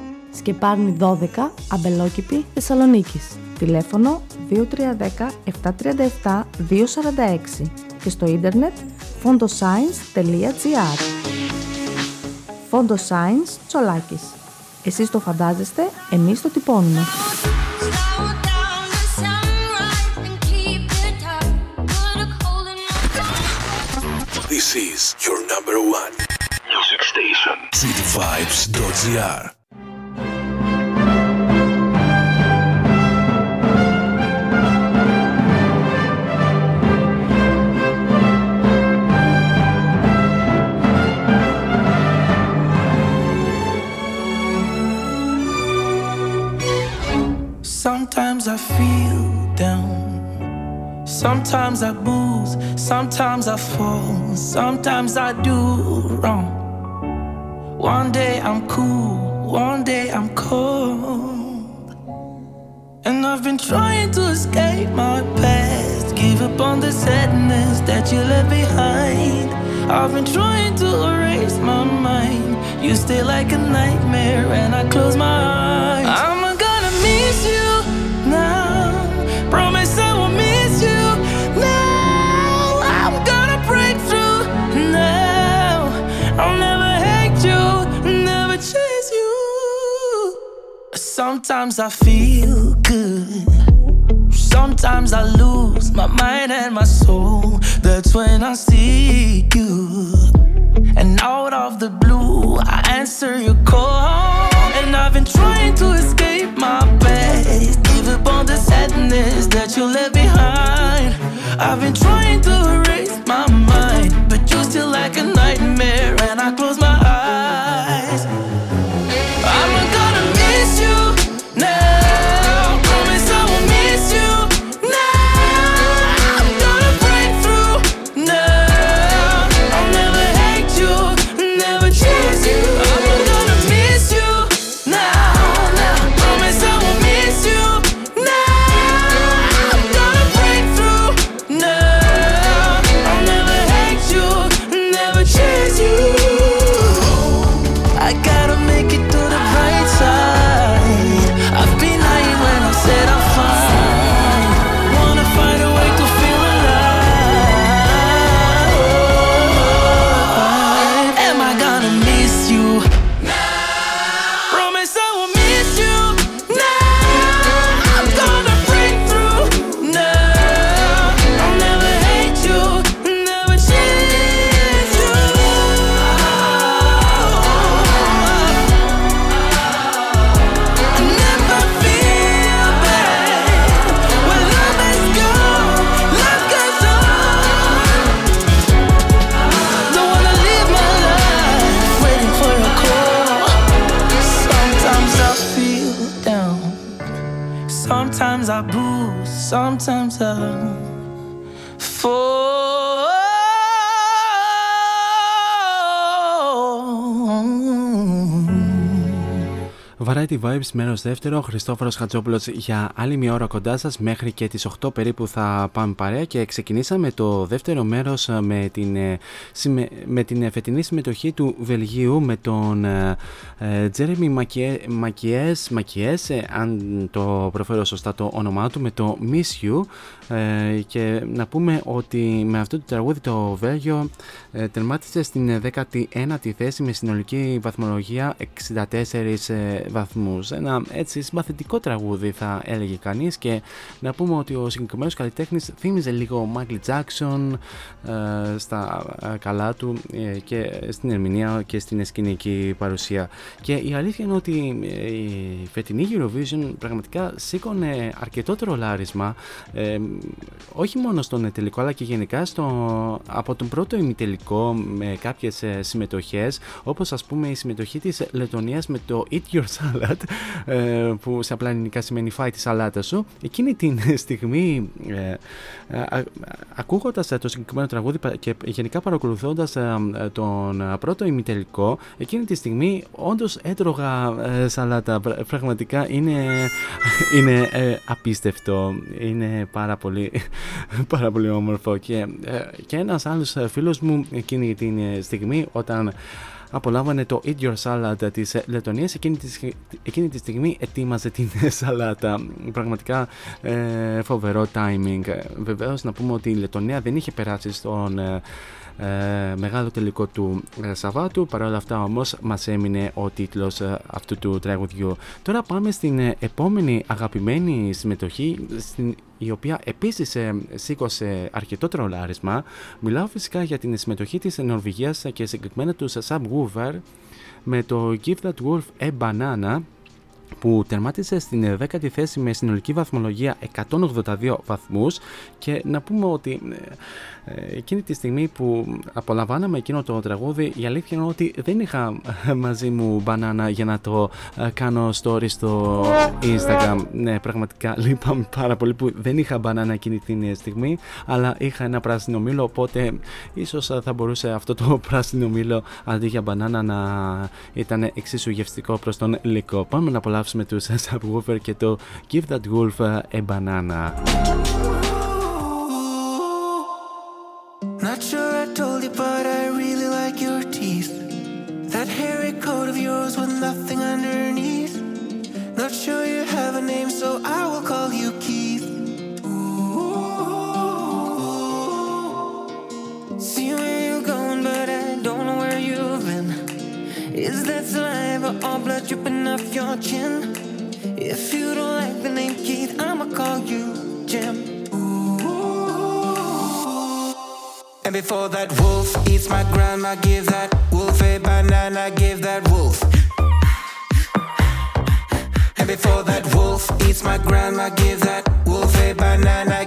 Σκεπάρνη 12, Αμπελόκηπη, Θεσσαλονίκης. Τηλέφωνο 2310 737 246 και στο ίντερνετ fondoscience.gr Φόντο Science Τσολάκης. Εσείς το φαντάζεστε, εμείς το τυπώνουμε. This is your number one music station. cityvibes.gr Sometimes I booze. Sometimes I fall. Sometimes I do wrong. One day I'm cool. One day I'm cold. And I've been trying to escape my past. Give up on the sadness that you left behind. I've been trying to erase my mind. You stay like a nightmare when I close my eyes. I'm Sometimes I feel good. Sometimes I lose my mind and my soul. That's when I see you. And out of the blue, I answer your call. And I've been trying to escape my past. Give up on the sadness that you left behind. I've been trying to erase my mind. But you're still like a nightmare. And I close Variety Vibes, μέρο δεύτερο. Χριστόφορος Χατζόπουλος για άλλη μια ώρα κοντά σας. Μέχρι και τις 8 περίπου θα πάμε παρέα και ξεκινήσαμε το δεύτερο μέρος με την, ε, συμμε- με την φετινή συμμετοχή του Βελγίου με τον Τζέρεμι Μακιές, Μακιές, ε, αν το προφέρω σωστά το όνομά του, με το Miss You. Ε, και να πούμε ότι με αυτό το τραγούδι το Βέλγιο ε, τερμάτισε στην 19η θέση με συνολική βαθμολογία 64 ε, βαθμούς. Ένα έτσι συμπαθητικό τραγούδι θα έλεγε κανείς και να πούμε ότι ο συγκεκριμένος καλλιτέχνης θύμιζε λίγο Μάικλ Τζάξον ε, στα ε, καλά του ε, και στην ερμηνεία και στην σκηνική παρουσία. Και η αλήθεια είναι ότι ε, η φετινή Eurovision πραγματικά σήκωνε αρκετό τρολάρισμα ε, όχι μόνο στον τελικό αλλά και γενικά στο, από τον πρώτο ημιτελικό με κάποιες ε, συμμετοχές όπως ας πούμε η συμμετοχή της Λετωνίας με το Eat Your Salad ε, που σε απλά ελληνικά σημαίνει φάει τη σαλάτα σου εκείνη την στιγμή ε, α, ακούγοντας το συγκεκριμένο τραγούδι και γενικά παρακολουθώντας τον πρώτο ημιτελικό εκείνη τη στιγμή όντως έτρωγα σαλάτα. Πραγματικά είναι, είναι απίστευτο. Είναι πάρα πολύ *laughs* πάρα πολύ όμορφο. Και, και ένας άλλος φίλος μου εκείνη τη στιγμή όταν απολάμβανε το Eat Your Salad της Λετωνίας εκείνη τη, εκείνη τη στιγμή ετοίμαζε την σαλάτα. Πραγματικά ε, φοβερό timing. Βεβαίως να πούμε ότι η Λετωνία δεν είχε περάσει στον ε, ε, μεγάλο τελικό του ε, Σαββάτου. Παρ' όλα αυτά όμως μας έμεινε ο τίτλος ε, αυτού του τραγουδιού. Τώρα πάμε στην επόμενη αγαπημένη συμμετοχή στην η οποία επίσης σήκωσε αρκετό τρολάρισμα. Μιλάω φυσικά για την συμμετοχή της Νορβηγίας και συγκεκριμένα τους Subwoofer με το Give That Wolf a Banana που τερμάτισε στην 10η θέση με συνολική βαθμολογία 182 βαθμούς και να πούμε ότι ε, εκείνη τη στιγμή που απολαμβάναμε εκείνο το τραγούδι η αλήθεια είναι ότι δεν είχα μαζί μου μπανάνα για να το ε, κάνω story στο Instagram. Ναι πραγματικά λείπαμε πάρα πολύ που δεν είχα μπανάνα εκείνη τη στιγμή αλλά είχα ένα πράσινο μήλο οπότε ίσως θα μπορούσε αυτό το *laughs* πράσινο μήλο αντί για μπανάνα να ήταν εξίσου γευστικό προς τον υλικό πάμε να απολαύσουμε τους Subwoofer και το Give That Wolf a Banana Not sure I told you, but I really like your teeth. That hairy coat of yours with nothing underneath. Not sure you have a name, so I will call you Keith. Ooh. See where you're going, but I don't know where you've been. Is that saliva or blood dripping off your chin? If you don't like the name Keith, I'ma call you Jim. And before that wolf eats my grandma, give that wolf a banana, give that wolf. And before that wolf eats my grandma, give that wolf a banana,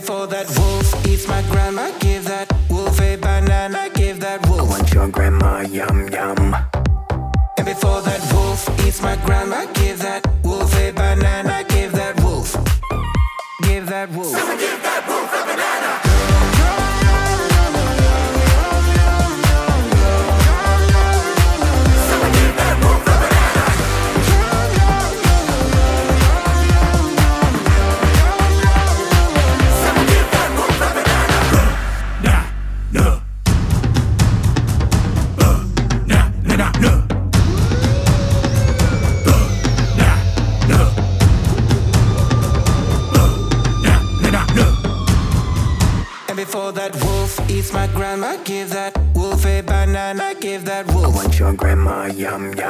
before that wolf eats my grandma, give that wolf a banana, give that wolf. I want your grandma, yum yum. And before that wolf eats my grandma, give that yum yum.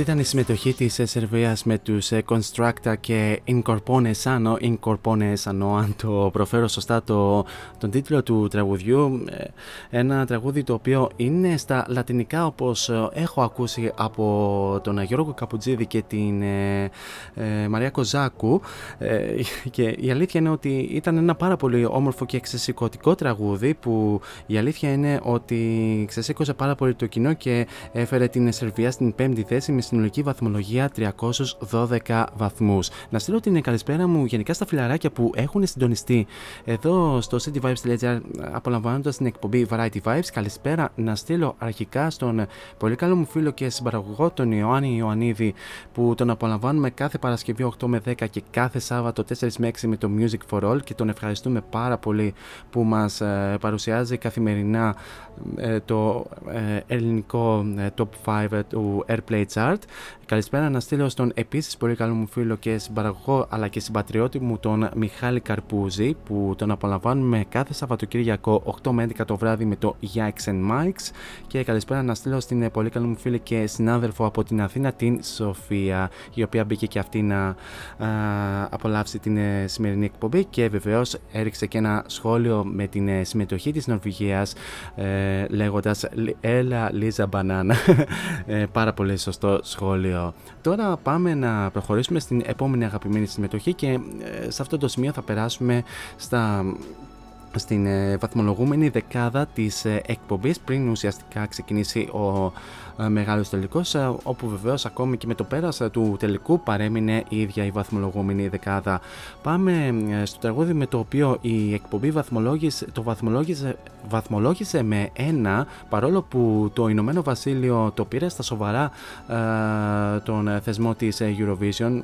Αυτή ήταν η συμμετοχή της ε, Σερβίας με τους ε, Constructa και Incorpone Sano, Incorpone Sano, αν το προφέρω σωστά το, τον τίτλο του τραγουδιού. Ε, Ένα τραγούδι το οποίο είναι στα λατινικά όπως ε, έχω ακούσει από τον Γιώργο Καπουτζίδη και την ε, ε, Μαρία Κοζάκου ε, και η αλήθεια είναι ότι ήταν ένα πάρα πολύ όμορφο και ξεσηκωτικό τραγούδι που η αλήθεια είναι ότι ξεσήκωσε πάρα πολύ το κοινό και έφερε την Σερβία στην πέμπτη θέση με συνολική βαθμολογία 312 βαθμούς. Να στείλω την καλησπέρα μου γενικά στα φιλαράκια που έχουν συντονιστεί εδώ στο cityvibes.gr απολαμβάνοντας την εκπομπή Variety Vibes. Καλησπέρα να στείλω αρχικά στον πολύ καλό μου φίλο και συμπαραγωγό τον Ιωάννη Ιωαννίδη που τον απολαμβάνουμε κάθε Παρασκευή 8 με 10 και κάθε Σάββατο 4 με 6 με το Music for All και τον ευχαριστούμε πάρα πολύ που μας ε, παρουσιάζει καθημερινά ε, το ε, ελληνικό ε, top 5 του Airplay Chart. Καλησπέρα να στείλω στον επίσης πολύ καλό μου φίλο και συμπαραγωγό αλλά και συμπατριώτη μου τον Μιχάλη Καρπούζη που τον απολαμβάνουμε κάθε Σαββατοκύριακο 8 με 11 το βράδυ με το Yikes and Mikes. Και καλησπέρα να στείλω στην ε, πολύ καλή μου φίλη και συνάδελφο από την Αθήνα την Σοφία η οποία μπήκε και αυτή να α, απολαύσει την ε, σημερινή εκπομπή και βεβαίως έριξε και ένα σχόλιο με την ε, συμμετοχή της Νορβηγίας ε, λέγοντας «Έλα Λίζα Μπανάνα» *laughs* ε, πάρα πολύ σωστό στο σχόλιο. Τώρα πάμε να προχωρήσουμε στην επόμενη αγαπημένη συμμετοχή και ε, σε αυτό το σημείο θα περάσουμε στα στην ε, βαθμολογούμενη δεκάδα της ε, εκπομπής πριν ουσιαστικά ξεκινήσει ο ε, μεγάλος τελικός όπου βεβαίως ακόμη και με το πέρας του τελικού παρέμεινε η ίδια η βαθμολογούμενη δεκάδα. Πάμε στο τραγούδι με το οποίο η εκπομπή βαθμολόγησε, το βαθμολόγησε, βαθμολόγησε με ένα παρόλο που το Ηνωμένο Βασίλειο το πήρε στα σοβαρά τον θεσμό της Eurovision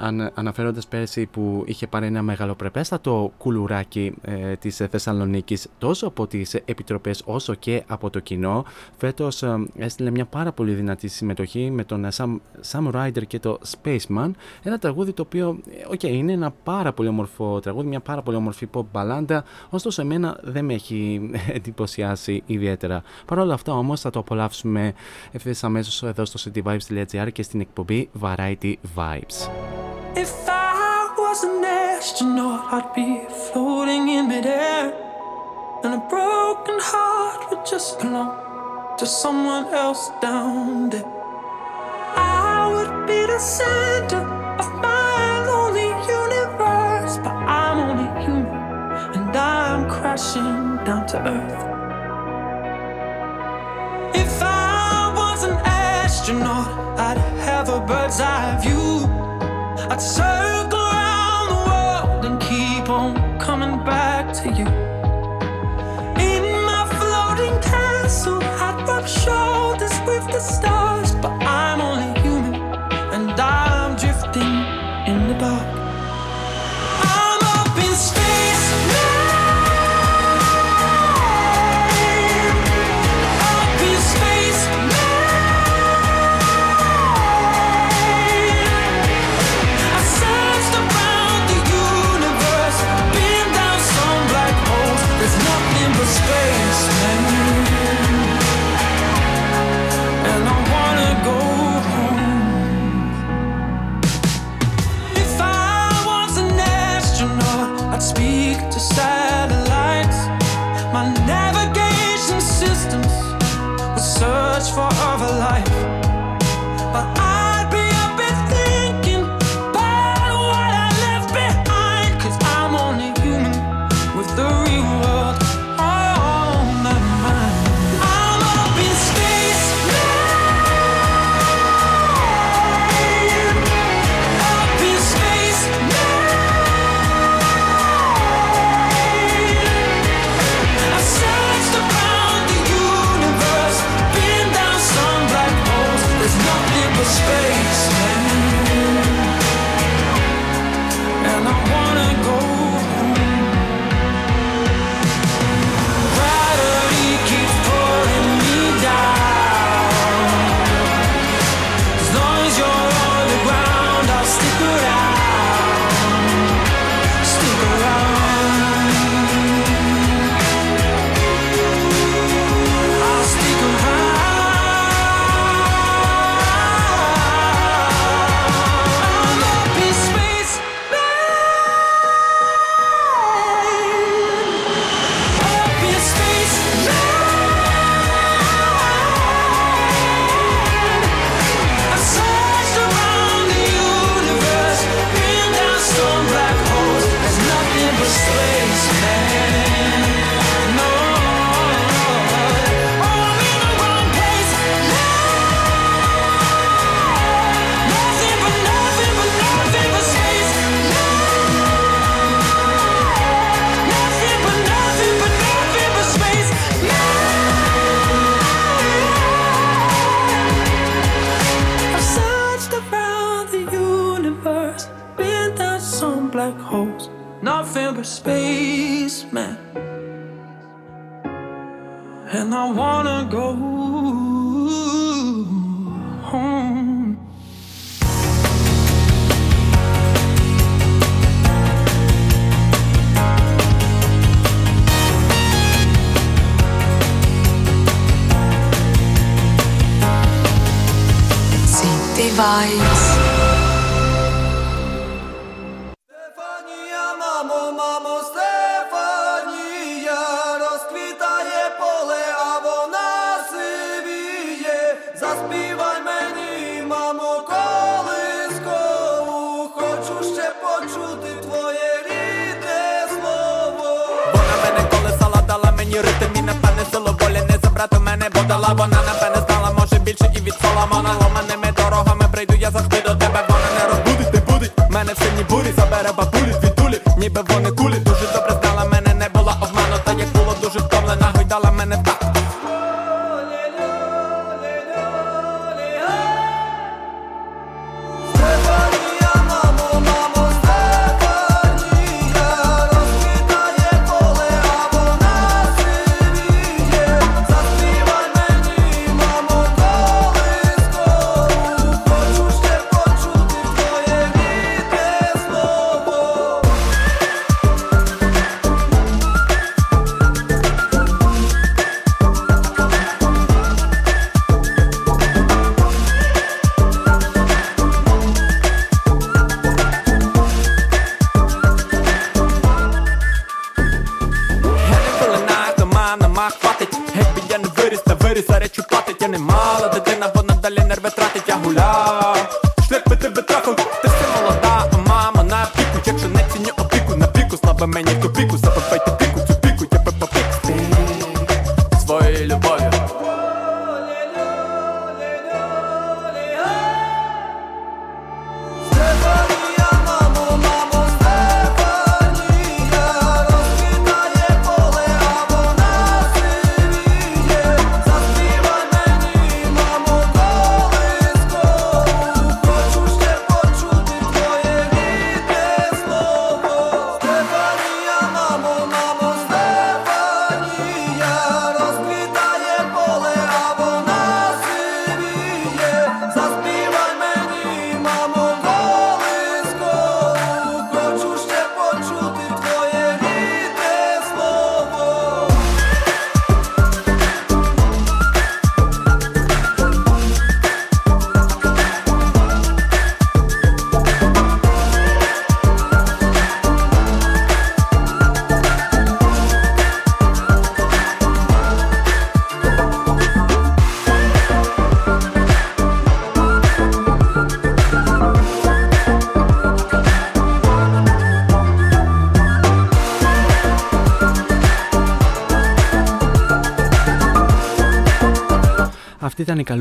αν, αναφέροντας πέρσι που είχε πάρει ένα μεγαλοπρεπέστατο κουλουράκι ε, της Θεσσαλονίκης τόσο από τις επιτροπές όσο και από το κοινό φέτος ε, έστειλε μια πάρα πολύ δυνατή συμμετοχή με τον Sam, Sam Ryder και το Spaceman. Ένα τραγούδι το οποίο okay, ε, είναι ένα πάρα πολύ όμορφο τραγούδι μια πάρα πολύ όμορφη pop μπαλάντα. Ωστόσο εμένα δεν με έχει *laughs* εντυπωσιάσει ιδιαίτερα. Παρ' όλα αυτά όμως θα το απολαύσουμε ευθύς αμέσως εδώ στο cityvibes.gr και στην εκπομπή Variety Vibes If I was an astronaut, I'd be floating in midair. And a broken heart would just belong to someone else down there. I would be the center of my lonely universe, but I'm only human and I'm crashing down to earth. If I was an astronaut, I'd have a bird's eye view. I'd circle around the world and keep on coming back to you. In my floating castle, I'd rub shoulders with the stars,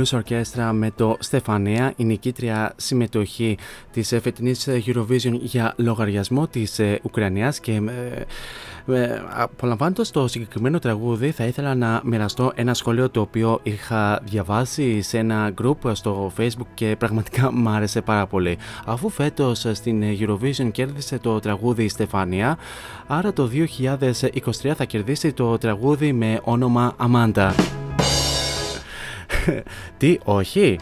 Αυτή ήταν η Καλούς Ορκέστρα με το Στεφανία, η νικήτρια συμμετοχή της ε, φετινής ε, Eurovision για λογαριασμό της ε, Ουκρανίας και ε, ε, απολαμβάνοντας το συγκεκριμένο τραγούδι θα ήθελα να μοιραστώ ένα σχόλιο το οποίο είχα διαβάσει σε ένα group στο facebook και πραγματικά μου άρεσε πάρα πολύ. Αφού φέτος στην Eurovision κέρδισε το τραγούδι η Στεφανία, άρα το 2023 θα κερδίσει το τραγούδι με όνομα Αμάντα. *laughs* Τι, όχι;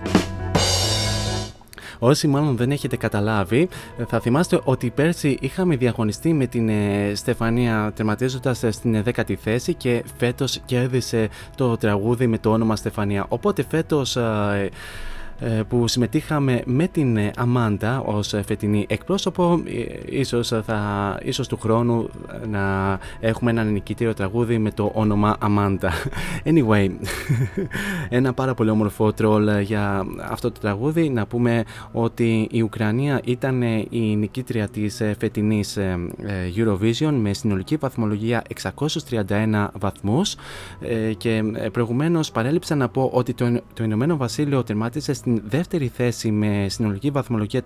Όσοι μάλλον δεν έχετε καταλάβει, θα θυμάστε ότι πέρσι είχαμε διαγωνιστεί με την ε, Στεφανία τερματίζοντας ε, στην 10η θέση και φέτος κέρδισε το τραγούδι με το όνομα Στεφανία. Οπότε φέτος ε, ε, που συμμετείχαμε με την ε, Αμάντα ως ε, φετινή εκπρόσωπο. Ε, ίσως, θα, ίσως του χρόνου να έχουμε ένα νικητήριο τραγούδι με το όνομα Αμάντα. *laughs* Anyway *laughs* ένα πάρα πολύ όμορφο τρόλ για αυτό το τραγούδι. Να πούμε ότι η Ουκρανία ήταν η νικήτρια της φετινής Eurovision με συνολική βαθμολογία 631 βαθμούς. Και προηγουμένως παρέλειψα να πω ότι το, το Ηνωμένο Βασίλειο τερμάτισε στην δεύτερη θέση με συνολική βαθμολογία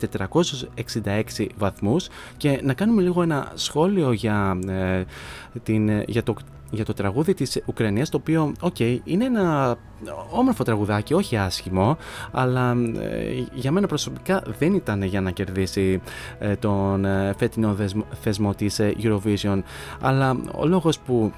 466 βαθμούς. Και να κάνουμε λίγο ένα σχόλιο για, ε, την, για το για το τραγούδι της Ουκρανίας το οποίο, οκ, είναι ένα όμορφο τραγουδάκι, όχι άσχημο αλλά ε, για μένα προσωπικά δεν ήταν για να κερδίσει ε, τον ε, φετινό θεσμό της Eurovision. Αλλά ο λόγος που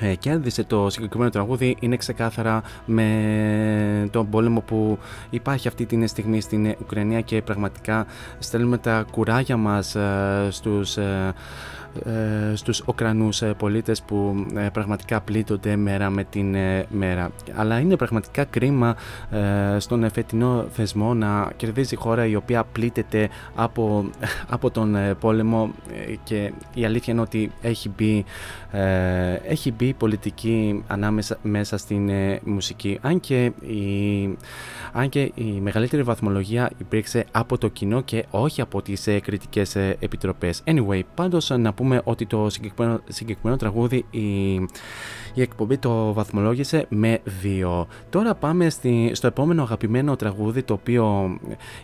ε, κέρδισε το συγκεκριμένο τραγούδι είναι ξεκάθαρα με τον πόλεμο που υπάρχει αυτή τη στιγμή στην Ουκρανία και πραγματικά στέλνουμε τα κουράγια μας ε, στους ε, στους Ουκρανούς πολίτες που πραγματικά πλήττονται μέρα με την μέρα. Αλλά είναι πραγματικά κρίμα στον φετινό θεσμό να κερδίζει χώρα η οποία πλήττεται από, *laughs* από τον πόλεμο και η αλήθεια είναι ότι έχει μπει, έχει μπει πολιτική ανάμεσα μέσα στην μουσική. Αν και, η, αν και η μεγαλύτερη βαθμολογία υπήρξε από το κοινό και όχι από τις κριτικές επιτροπές. Anyway, πάντως να πούμε πούμε ότι το συγκεκριμένο, συγκεκριμένο τραγούδι η, η εκπομπή το βαθμολόγησε με 2. Τώρα πάμε στη, στο επόμενο αγαπημένο τραγούδι το οποίο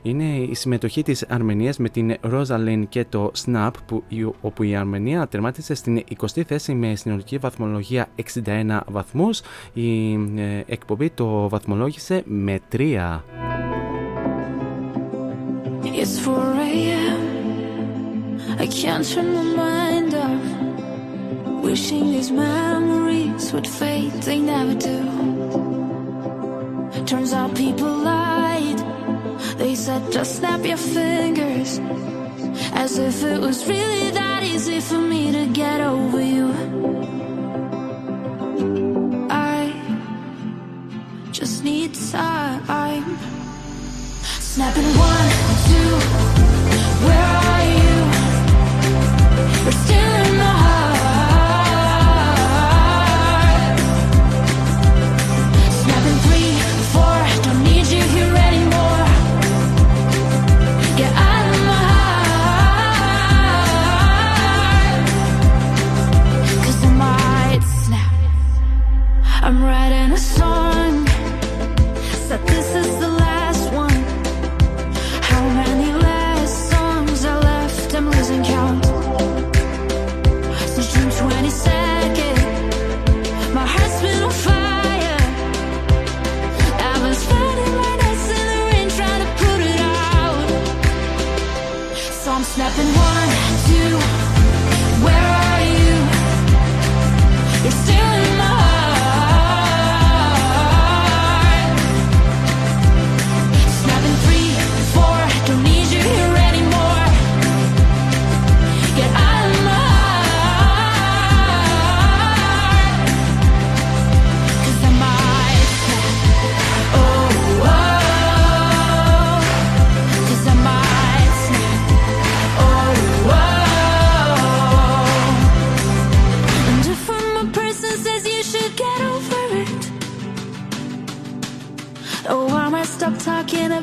είναι η συμμετοχή της Αρμενίας με την Rosalind και το Snap που, η- όπου η Αρμενία τερμάτισε στην 20η θέση με συνολική βαθμολογία 61 βαθμούς. Η ε, εκπομπή το βαθμολόγησε με 3. It's 4 a.m. I can't turn my mind off. Wishing these memories would fade, they never do. Turns out people lied. They said just snap your fingers. As if it was really that easy for me to get over you. I just need time. Snapping one, two, where are we're still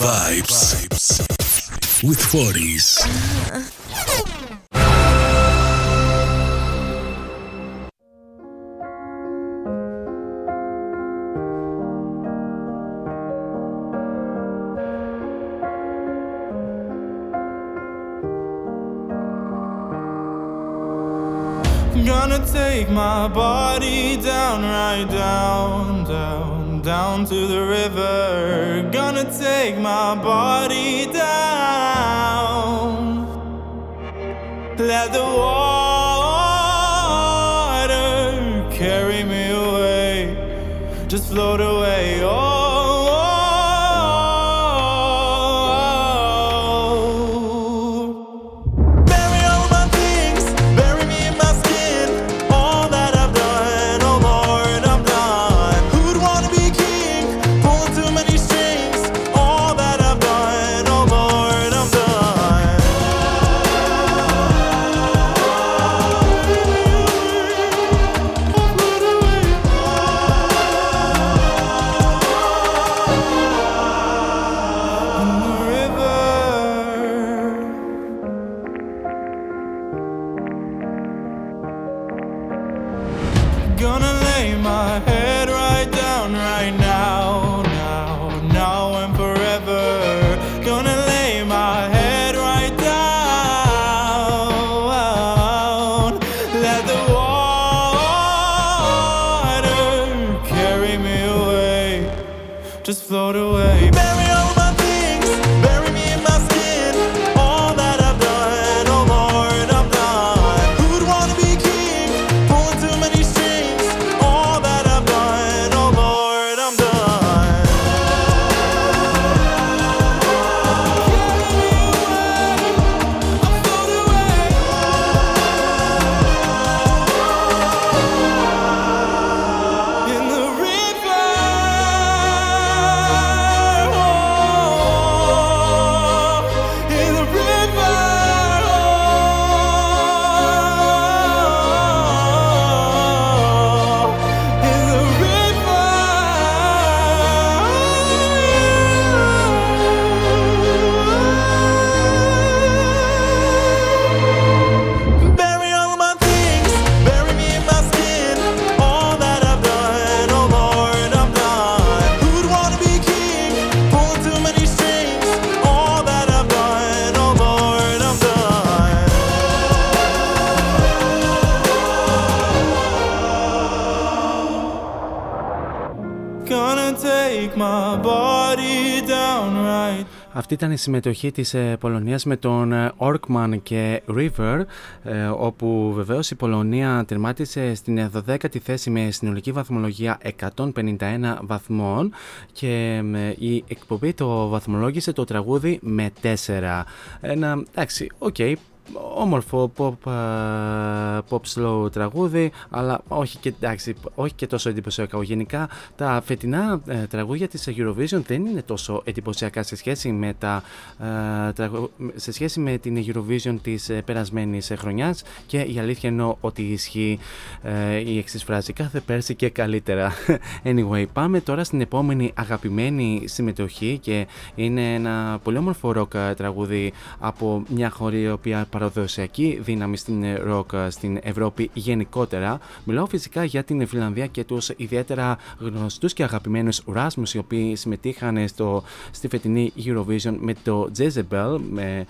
Variety Vibes with 40s. Gonna take my body down, right down, down, down to the river. Take my body down. Let the water ήταν η συμμετοχή της ε, Πολωνίας με τον ε, Ochman και River ε, όπου βεβαίως η Πολωνία τερμάτισε στην 12η θέση με συνολική βαθμολογία 151 βαθμών και ε, η εκπομπή το βαθμολόγησε το τραγούδι με 4. Ένα, εντάξει, οκ, όμορφο pop, α, pop slow τραγούδι, αλλά όχι και, εντάξει, όχι και τόσο εντυπωσιακά. Γενικά τα φετινά ε, τραγούδια της Eurovision δεν είναι τόσο εντυπωσιακά σε σχέση με, τα, ε, τραγου- σε σχέση με την Eurovision της ε, περασμένης ε, χρονιάς και η αλήθεια είναι ότι ισχύει ε, η εξής φράση κάθε πέρσι και καλύτερα. *laughs* Anyway, πάμε τώρα στην επόμενη αγαπημένη συμμετοχή και είναι ένα πολύ όμορφο ροκ ε, τραγούδι από μια χώρα η οποία παραδοσιακή δύναμη στην ε, ροκ ε, στην Ευρώπη γενικότερα. Μιλάω φυσικά για την Φιλανδία και τους ιδιαίτερα γνωστούς και αγαπημένους Rasmus οι οποίοι συμμετείχαν στο, στη φετινή Eurovision με το Jezebel με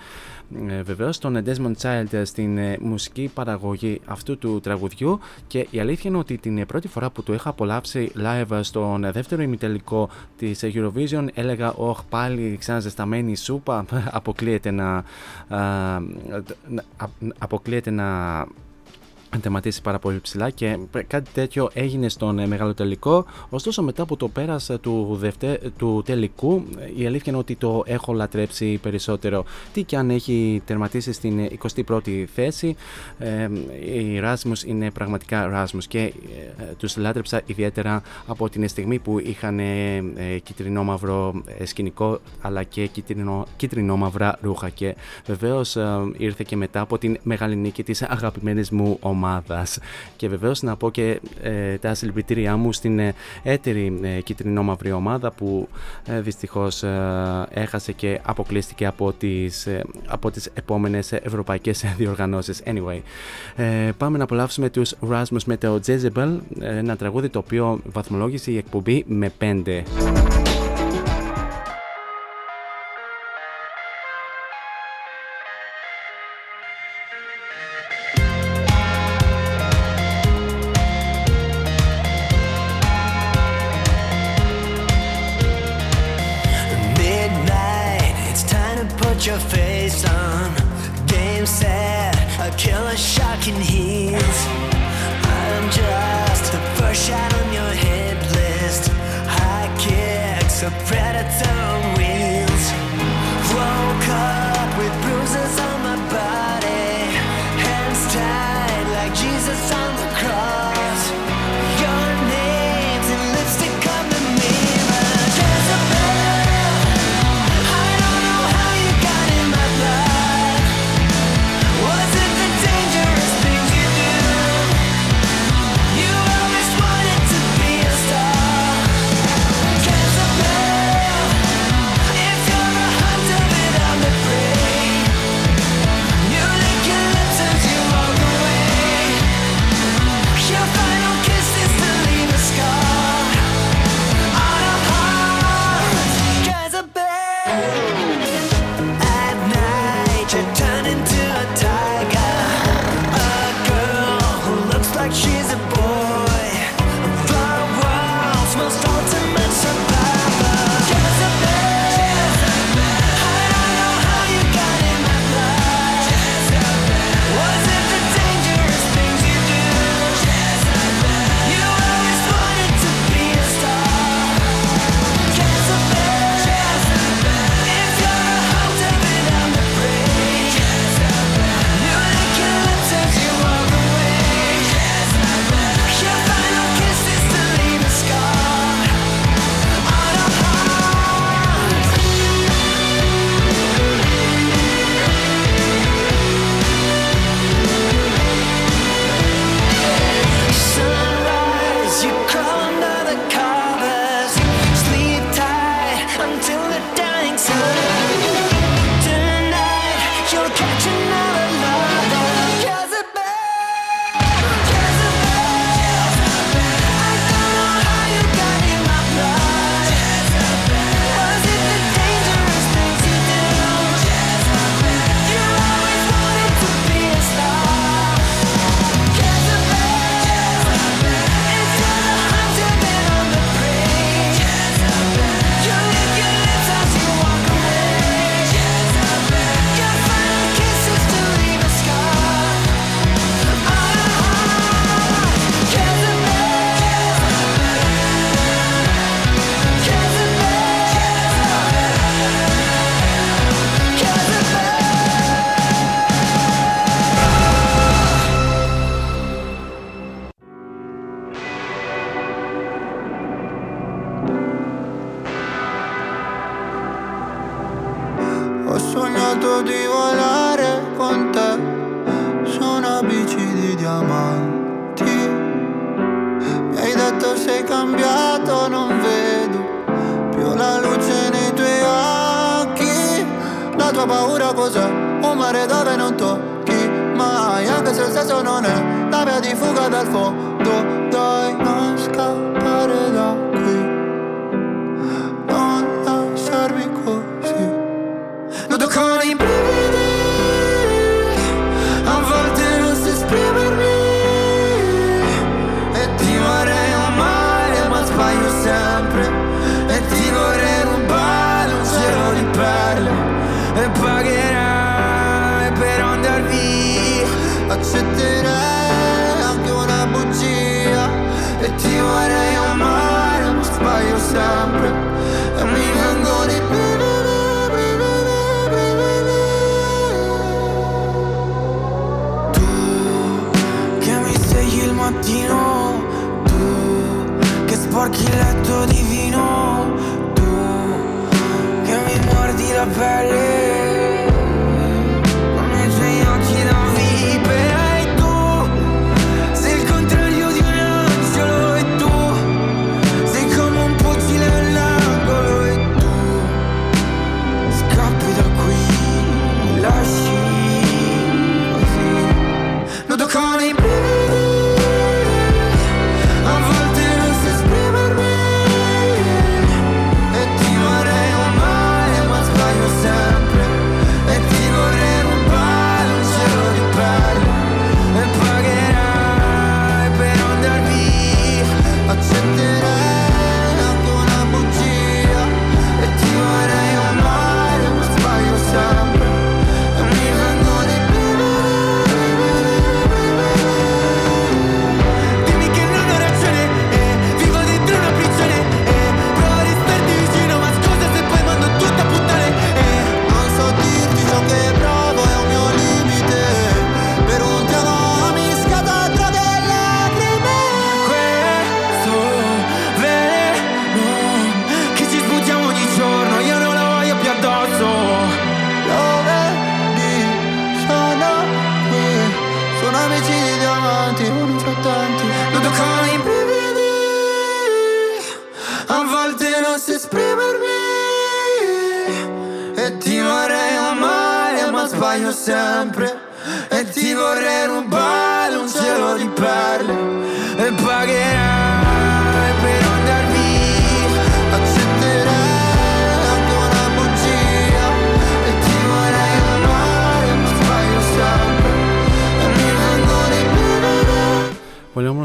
ε, βεβαίως τον Desmond Child στην ε, μουσική παραγωγή αυτού του τραγουδιού και η αλήθεια είναι ότι την ε, πρώτη φορά που το είχα απολαύσει live στον ε, δεύτερο ημιτελικό της ε, Eurovision έλεγα «Ωχ, πάλι ξαναζεσταμένη σούπα, *laughs* αποκλείεται να, α, να- α- αποκλείεται να τερματίσει πάρα πολύ ψηλά και κάτι τέτοιο έγινε στον ε, μεγάλο τελικό. Ωστόσο, μετά από το πέρας ε, του, δευτε... του τελικού, ε, η αλήθεια είναι ότι το έχω λατρέψει περισσότερο. Τι και αν έχει τερματίσει στην ε, 21η θέση, ε, η Rasmus είναι πραγματικά Rasmus και ε, τους λάτρεψα ιδιαίτερα από την στιγμή που είχαν ε, ε, κυτρινό-μαύρο ε, σκηνικό αλλά και κυτρινό, κυτρινό-μαύρα ρούχα και βεβαίως ε, ήρθε και μετά από την μεγάλη νίκη της αγαπημένης μου ομάδας και βεβαίως να πω και ε, τα συλληπιτήριά μου στην ε, έτερη ε, κυτρινό-μαύρη ομάδα που ε, δυστυχώς ε, έχασε και αποκλείστηκε από τις, ε, από τις επόμενες ευρωπαϊκές *laughs* διοργανώσεις. Anyway, ε, πάμε να απολαύσουμε τους Rasmus με το Jezebel, ε, ένα τραγούδι το οποίο βαθμολόγησε η εκπομπή με 5.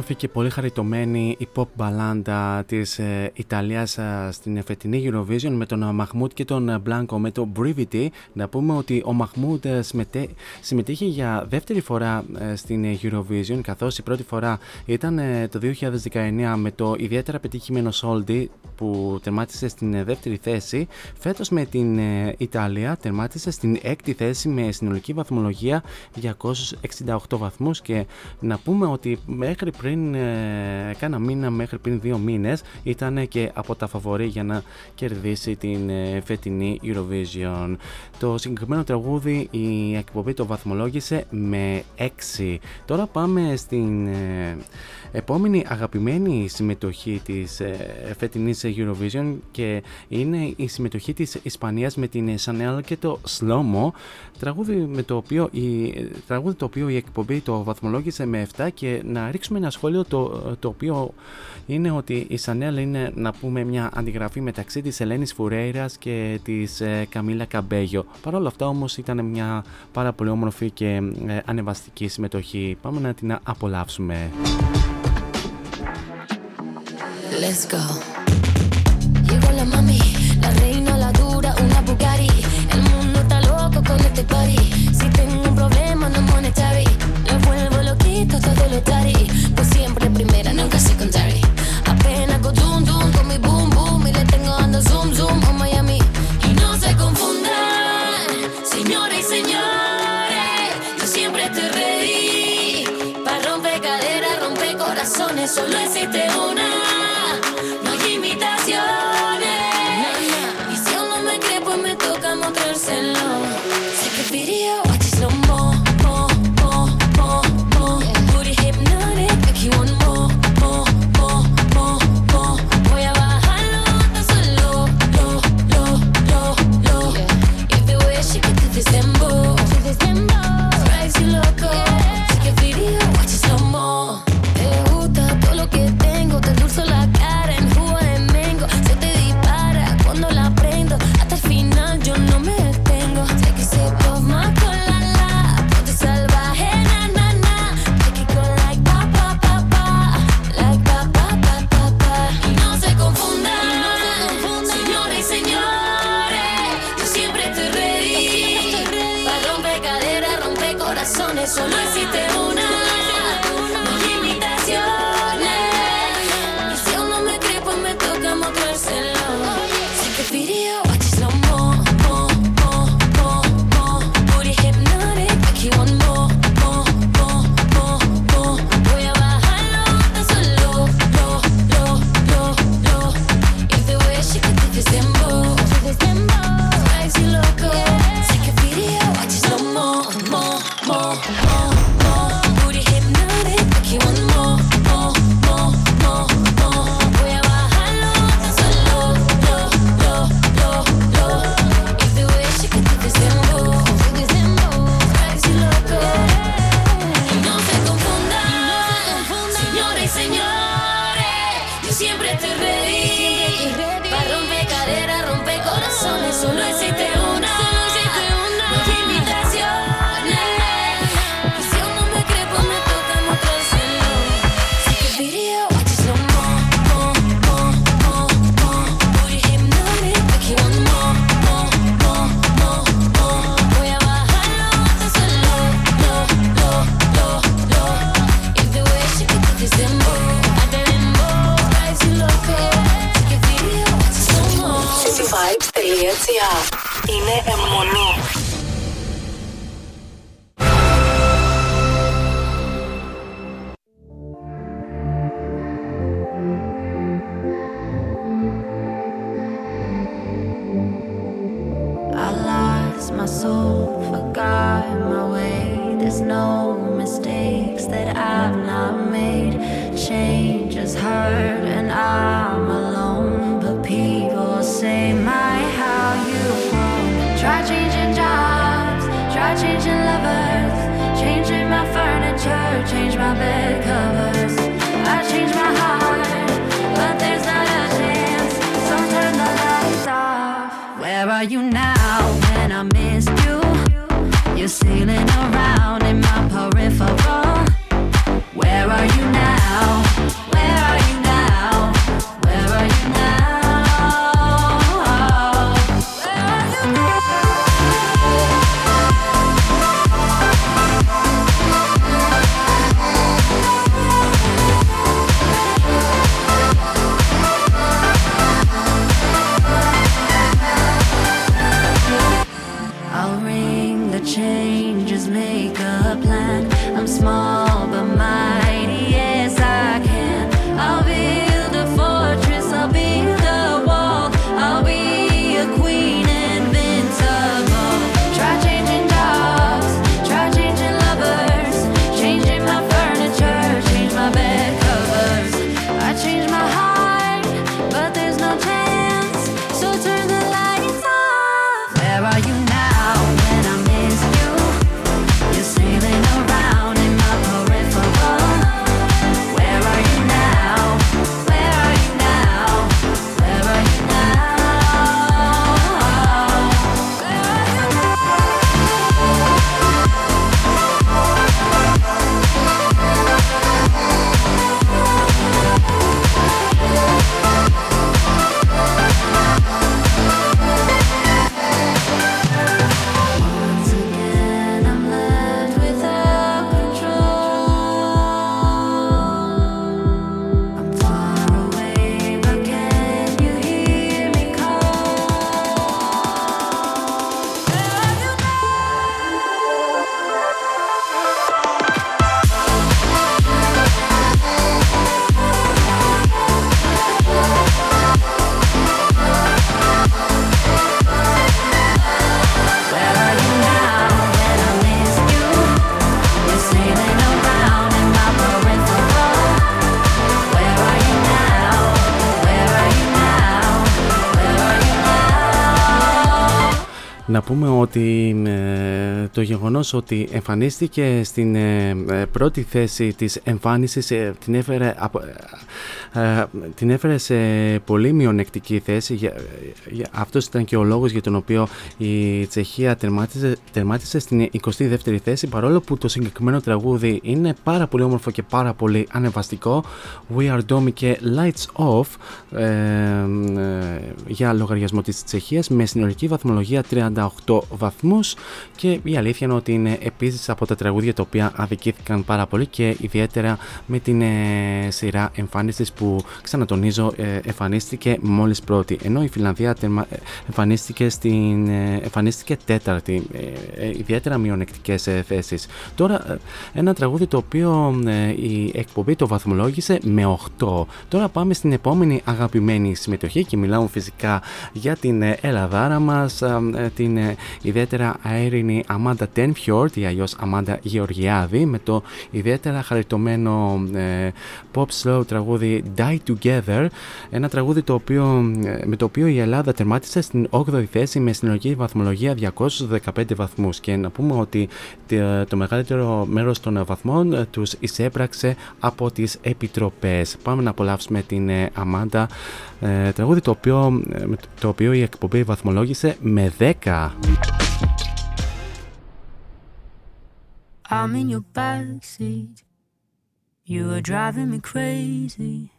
Πολύ όμορφη και πολύ χαριτωμένη η pop μπαλάντα της ε, Ιταλίας ε, στην φετινή Eurovision με τον Μαχμούτ και τον Μπλάνκο με το Brivity. Να πούμε ότι ο Μαχμούτ ε, συμμετέ- συμμετείχε για δεύτερη φορά ε, στην Eurovision καθώς η πρώτη φορά ήταν ε, το 2019 με το ιδιαίτερα πετυχημένο Soldi που τερμάτισε στην ε, δεύτερη θέση. Φέτος με την ε, Ιταλία τερμάτισε στην έκτη θέση με συνολική βαθμολογία 268 βαθμούς και να πούμε ότι μέχρι πριν ε, κάνα μήνα, μέχρι πριν δύο μήνες ήταν και από τα φαβορή για να κερδίσει την ε, φετινή Eurovision. Το συγκεκριμένο τραγούδι η εκπομπή το βαθμολόγησε με 6. Τώρα πάμε στην ε, επόμενη αγαπημένη συμμετοχή της ε, φετινής Eurovision και είναι η συμμετοχή της Ισπανίας με την Chanel και το Slomo τραγούδι, με το οποίο η, τραγούδι το οποίο η εκπομπή το βαθμολόγησε με 7 και να ρίξουμε ένα σχόλιο το, το οποίο είναι ότι η Chanel είναι να πούμε μια αντιγραφή μεταξύ της Ελένης Φουρέιρας και της ε, Καμίλα Καμπέγιο. Παρ' όλα αυτά όμως ήταν μια πάρα πολύ όμορφη και ε, ανεβαστική συμμετοχή. Πάμε να την απολαύσουμε. Let's go. Llegó la mami, la reina, la dura, una Bugatti. El mundo está loco con este party. Vuelvo loquito todo lo tari. Pues siempre primera, nunca secondary. Apenas con zoom zoom, con mi boom boom. Y le tengo dando zoom zoom a Miami. Y no se confundan, señores y señores. Yo siempre estoy ready. Para romper caderas, romper corazones. Solo existe πούμε ότι ε, το γεγονός ότι εμφανίστηκε στην ε, ε, πρώτη θέση της εμφάνισης την, έφερε, την έφερε σε πολύ μειονεκτική θέση για, αυτός ήταν και ο λόγος για τον οποίο η Τσεχία τερμάτισε, τερμάτισε στην 22η θέση παρόλο που το συγκεκριμένο τραγούδι είναι πάρα πολύ όμορφο και πάρα πολύ ανεβαστικό. We are Domi και Lights Off ε, ε, για λογαριασμό της Τσεχίας με συνολική βαθμολογία 38 βαθμούς και η αλήθεια είναι ότι είναι επίσης από τα τραγούδια τα οποία αδικήθηκαν πάρα πολύ και ιδιαίτερα με την ε, σειρά εμφάνισης που ξανατονίζω ε, εμφανίστηκε μόλις πρώτη ενώ η Φιλανδία τερμα, ε, εμφανίστηκε, στην, ε, εμφανίστηκε τέταρτη ε, ιδιαίτερα μειονεκτικές θέσεις. Τώρα ένα τραγούδι το οποίο η εκπομπή το βαθμολόγησε με 8 τώρα πάμε στην επόμενη αγαπημένη συμμετοχή και μιλάω φυσικά για την Ελλαδάρα μας την ιδιαίτερα αέρινη Αμάντα Τένφιόρτ ή αλλιώς Αμάντα Γεωργιάδη με το ιδιαίτερα χαριτωμένο ε, pop slow τραγούδι Die Together. Ένα τραγούδι το οποίο, με το οποίο η Ελλάδα τερμάτισε στην 8η θέση με συνολική βαθμολογία 215 βαθμούς και να πούμε ότι το μεγαλύτερο μέρος των βαθμών ε, τους εισέπραξε από τις επιτροπές. Πάμε να απολαύσουμε την Αμάντα ε, τραγούδι το οποίο, το οποίο η εκπομπή βαθμολόγησε με 10. I'm in your backseat. You are driving me crazy.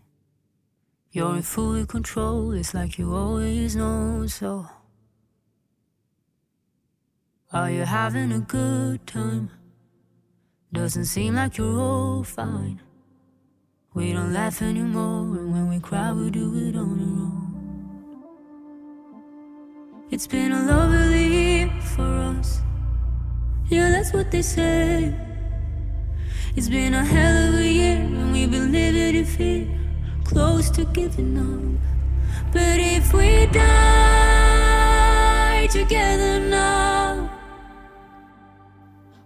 You're in full control, it's like you always know so. Are you having a good time? Doesn't seem like you're all fine. We don't laugh anymore, and when we cry, we do it on our own. It's been a lovely year for us. Yeah, that's what they say. It's been a hell of a year, and we've been living in fear, close to giving up. But if we die together now,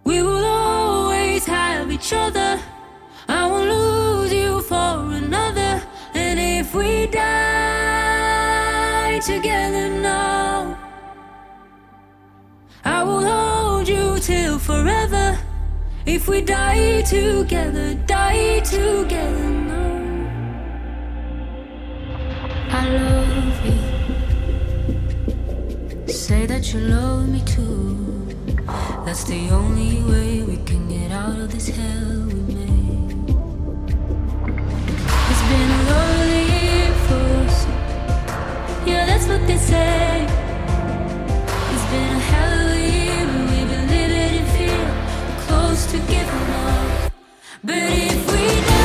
we will always have each other. I won't lose you for another. And if we die together now, I will hold you till forever. If we die together, die together I love you. Say that you love me too. That's the only way we can get out of this hell we made. It's been a lonely year for us. Yeah, that's what they say. It's been a hell of a year, but we've been living in fear, close to giving up. But if we die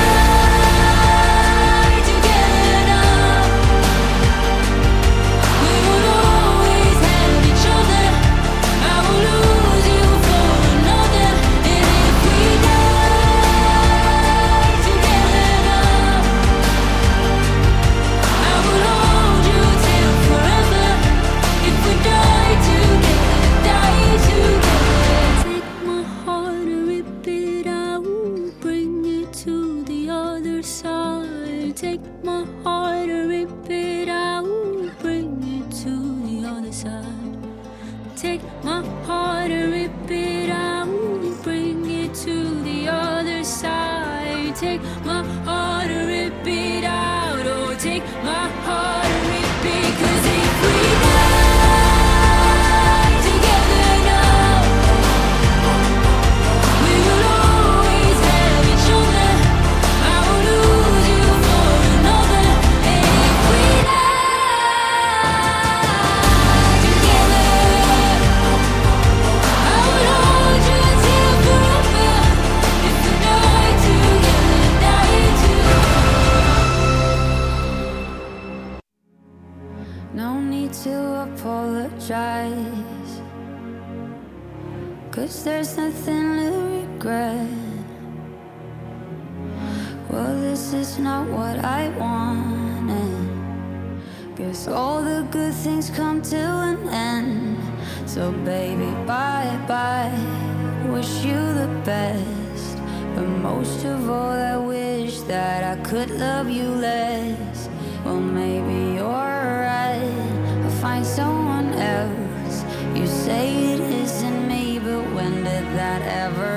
there's nothing to regret. Well, this is not what I wanted. Guess all the good things come to an end. So, baby, bye bye. Wish you the best. But most of all, I wish that I could love you less. Well, maybe you're right. I'll find someone else. You say it that ever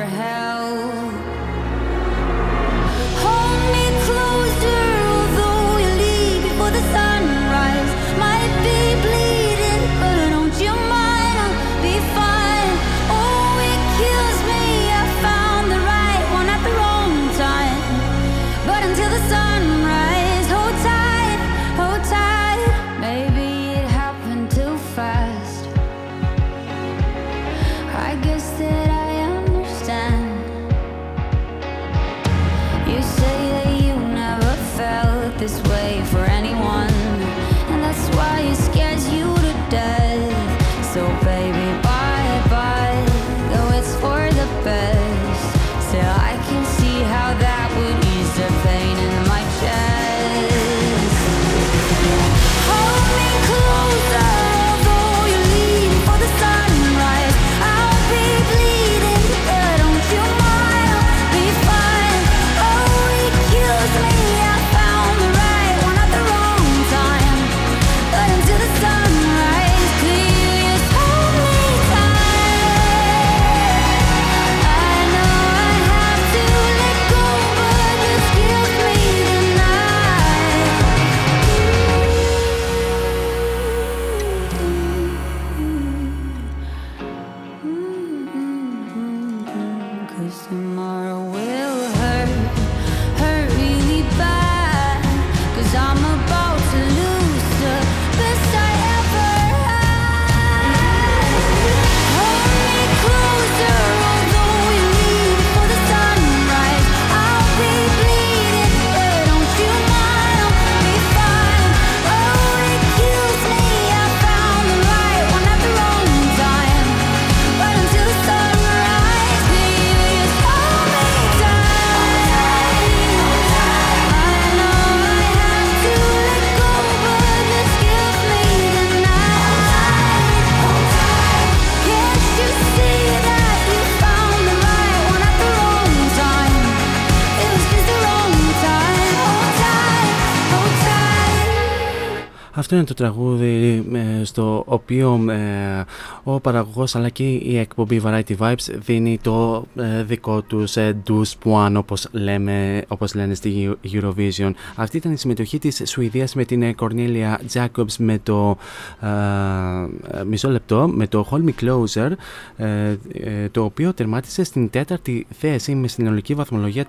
Αυτό είναι το τραγούδι ε, στο οποίο ε, ο παραγωγός αλλά και η εκπομπή Variety Vibes δίνει το ε, δικό τους ε, douze point όπως, λέμε, όπως λένε στη Eurovision. Αυτή ήταν η συμμετοχή της Σουηδίας με την Cornelia Jacobs με το ε, μισό λεπτό με το Hold Me Closer ε, ε, το οποίο τερμάτισε στην τέταρτη θέση με συνολική βαθμολογία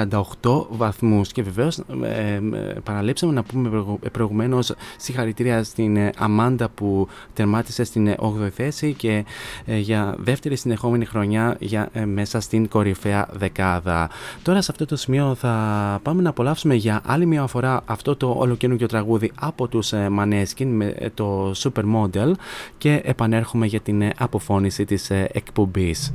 438 βαθμούς και βεβαίως ε, ε, παραλείψαμε να πούμε προηγου- προηγουμένως συγχαρητήρια στην ε, Αμάντα που τερμάτισε στην 8η θέση και ε, για δεύτερη συνεχόμενη χρονιά για, ε, μέσα στην κορυφαία δεκάδα. Τώρα σε αυτό το σημείο θα πάμε να απολαύσουμε για άλλη μια φορά αυτό το ολοκαινούργιο τραγούδι από τους ε, Maneskin με ε, το Supermodel και επανέρχομαι για την ε, αποφώνηση της ε, εκπομπής.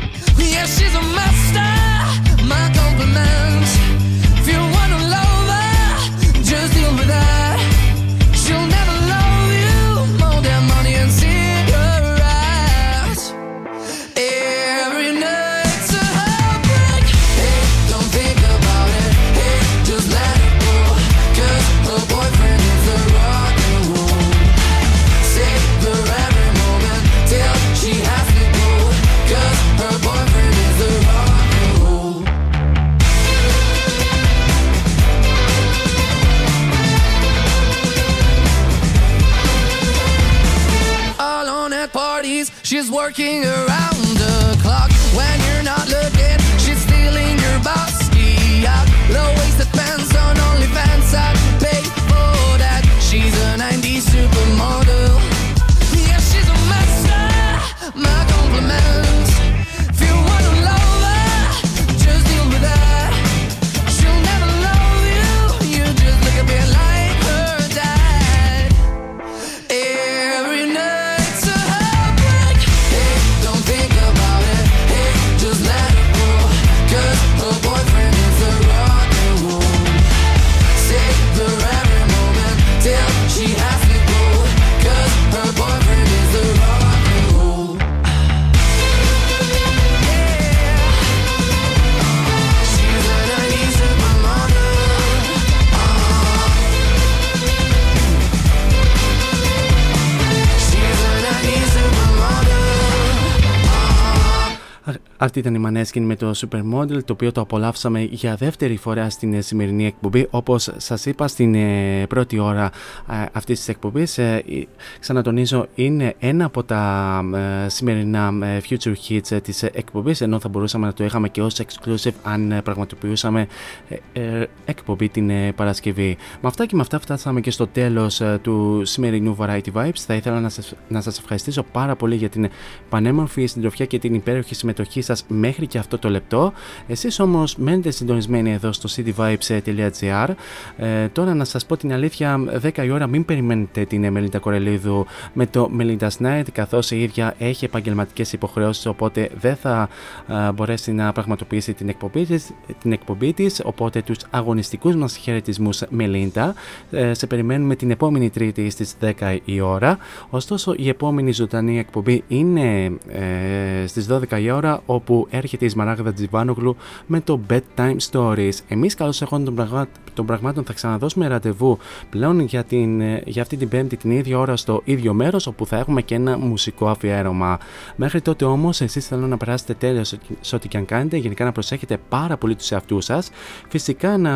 Yeah, she's a master. My compliments. is working around Αυτή ήταν η Maneskin με το Supermodel, το οποίο το απολαύσαμε για δεύτερη φορά στην ε, σημερινή εκπομπή. Όπως σας είπα στην ε, πρώτη ώρα ε, αυτής της εκπομπής, ξανατονίζω, είναι ένα από τα ε, σημερινά ε, future hits της εκπομπής, ενώ θα μπορούσαμε να το είχαμε και ως exclusive αν ε, πραγματοποιούσαμε ε, ε, εκπομπή την ε, Παρασκευή. Με αυτά και με αυτά φτάσαμε και στο τέλος του σημερινού Variety Vibes. Θα ήθελα να σας, να σας ευχαριστήσω πάρα πολύ για την πανέμορφη συντροφιά και την υπέροχη συμμετοχή σας μέχρι και αυτό το λεπτό. Εσείς όμως μένετε συντονισμένοι εδώ στο cityvibes.gr. Ε, τώρα να σας πω την αλήθεια, 10 η ώρα μην περιμένετε την Μελίντα Κορελίδου με το Melinda's Night καθώς η ίδια έχει επαγγελματικές υποχρεώσεις οπότε δεν θα ε, μπορέσει να πραγματοποιήσει την εκπομπή της, την εκπομπή της οπότε τους αγωνιστικούς μας χαιρετισμούς Μελίντα ε, σε περιμένουμε την επόμενη Τρίτη στις 10 η ώρα ωστόσο η επόμενη ζωντανή εκπομπή είναι ε, στις 12 η ώρα όπου έρχεται η Σμαράγδα Τζιβάνογλου με το Bedtime Stories. Εμείς καλώς εγώ των, πραγμά... των πραγμάτων θα ξαναδώσουμε ραντεβού πλέον για, την, ε, για αυτή την πέμπτη την ίδια ώρα στο ίδιο μέρος όπου θα έχουμε και ένα μουσικό αφιέρωμα. Μέχρι τότε όμως εσείς θέλω να περάσετε τέλος σε ό,τι και αν κάνετε, γενικά να προσέχετε πάρα πολύ τους εαυτούς σας, φυσικά να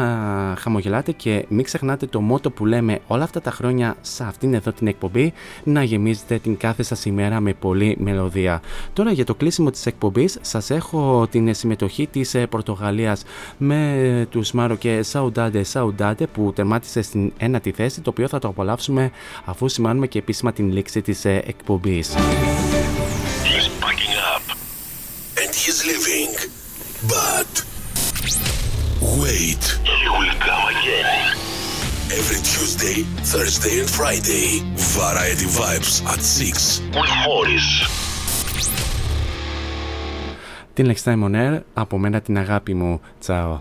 χαμογελάτε και μην ξεχνάτε το μότο που λέμε όλα αυτά τα χρόνια σε αυτήν εδώ την εκπομπή να γεμίζετε την κάθε σας ημέρα με πολλή μελωδία. Τώρα για το κλείσιμο της εκπομπής σας έχω την συμμετοχή της ε, Πορτογαλίας με τους Μάρο και Σαουντάντε Σαουντάντε που τερμάτισε στην ένατη θέση το οποίο θα το απολαύσουμε αφού σημάνουμε και επίσημα την λήξη της ε, εκπομπής. He's packing up and he's leaving. But wait, he will come again. Every Tuesday, Thursday, and Friday. Variety Vibes at 6 with Morris. Την Next Time on Air, από μένα την αγάπη μου. Τσάω.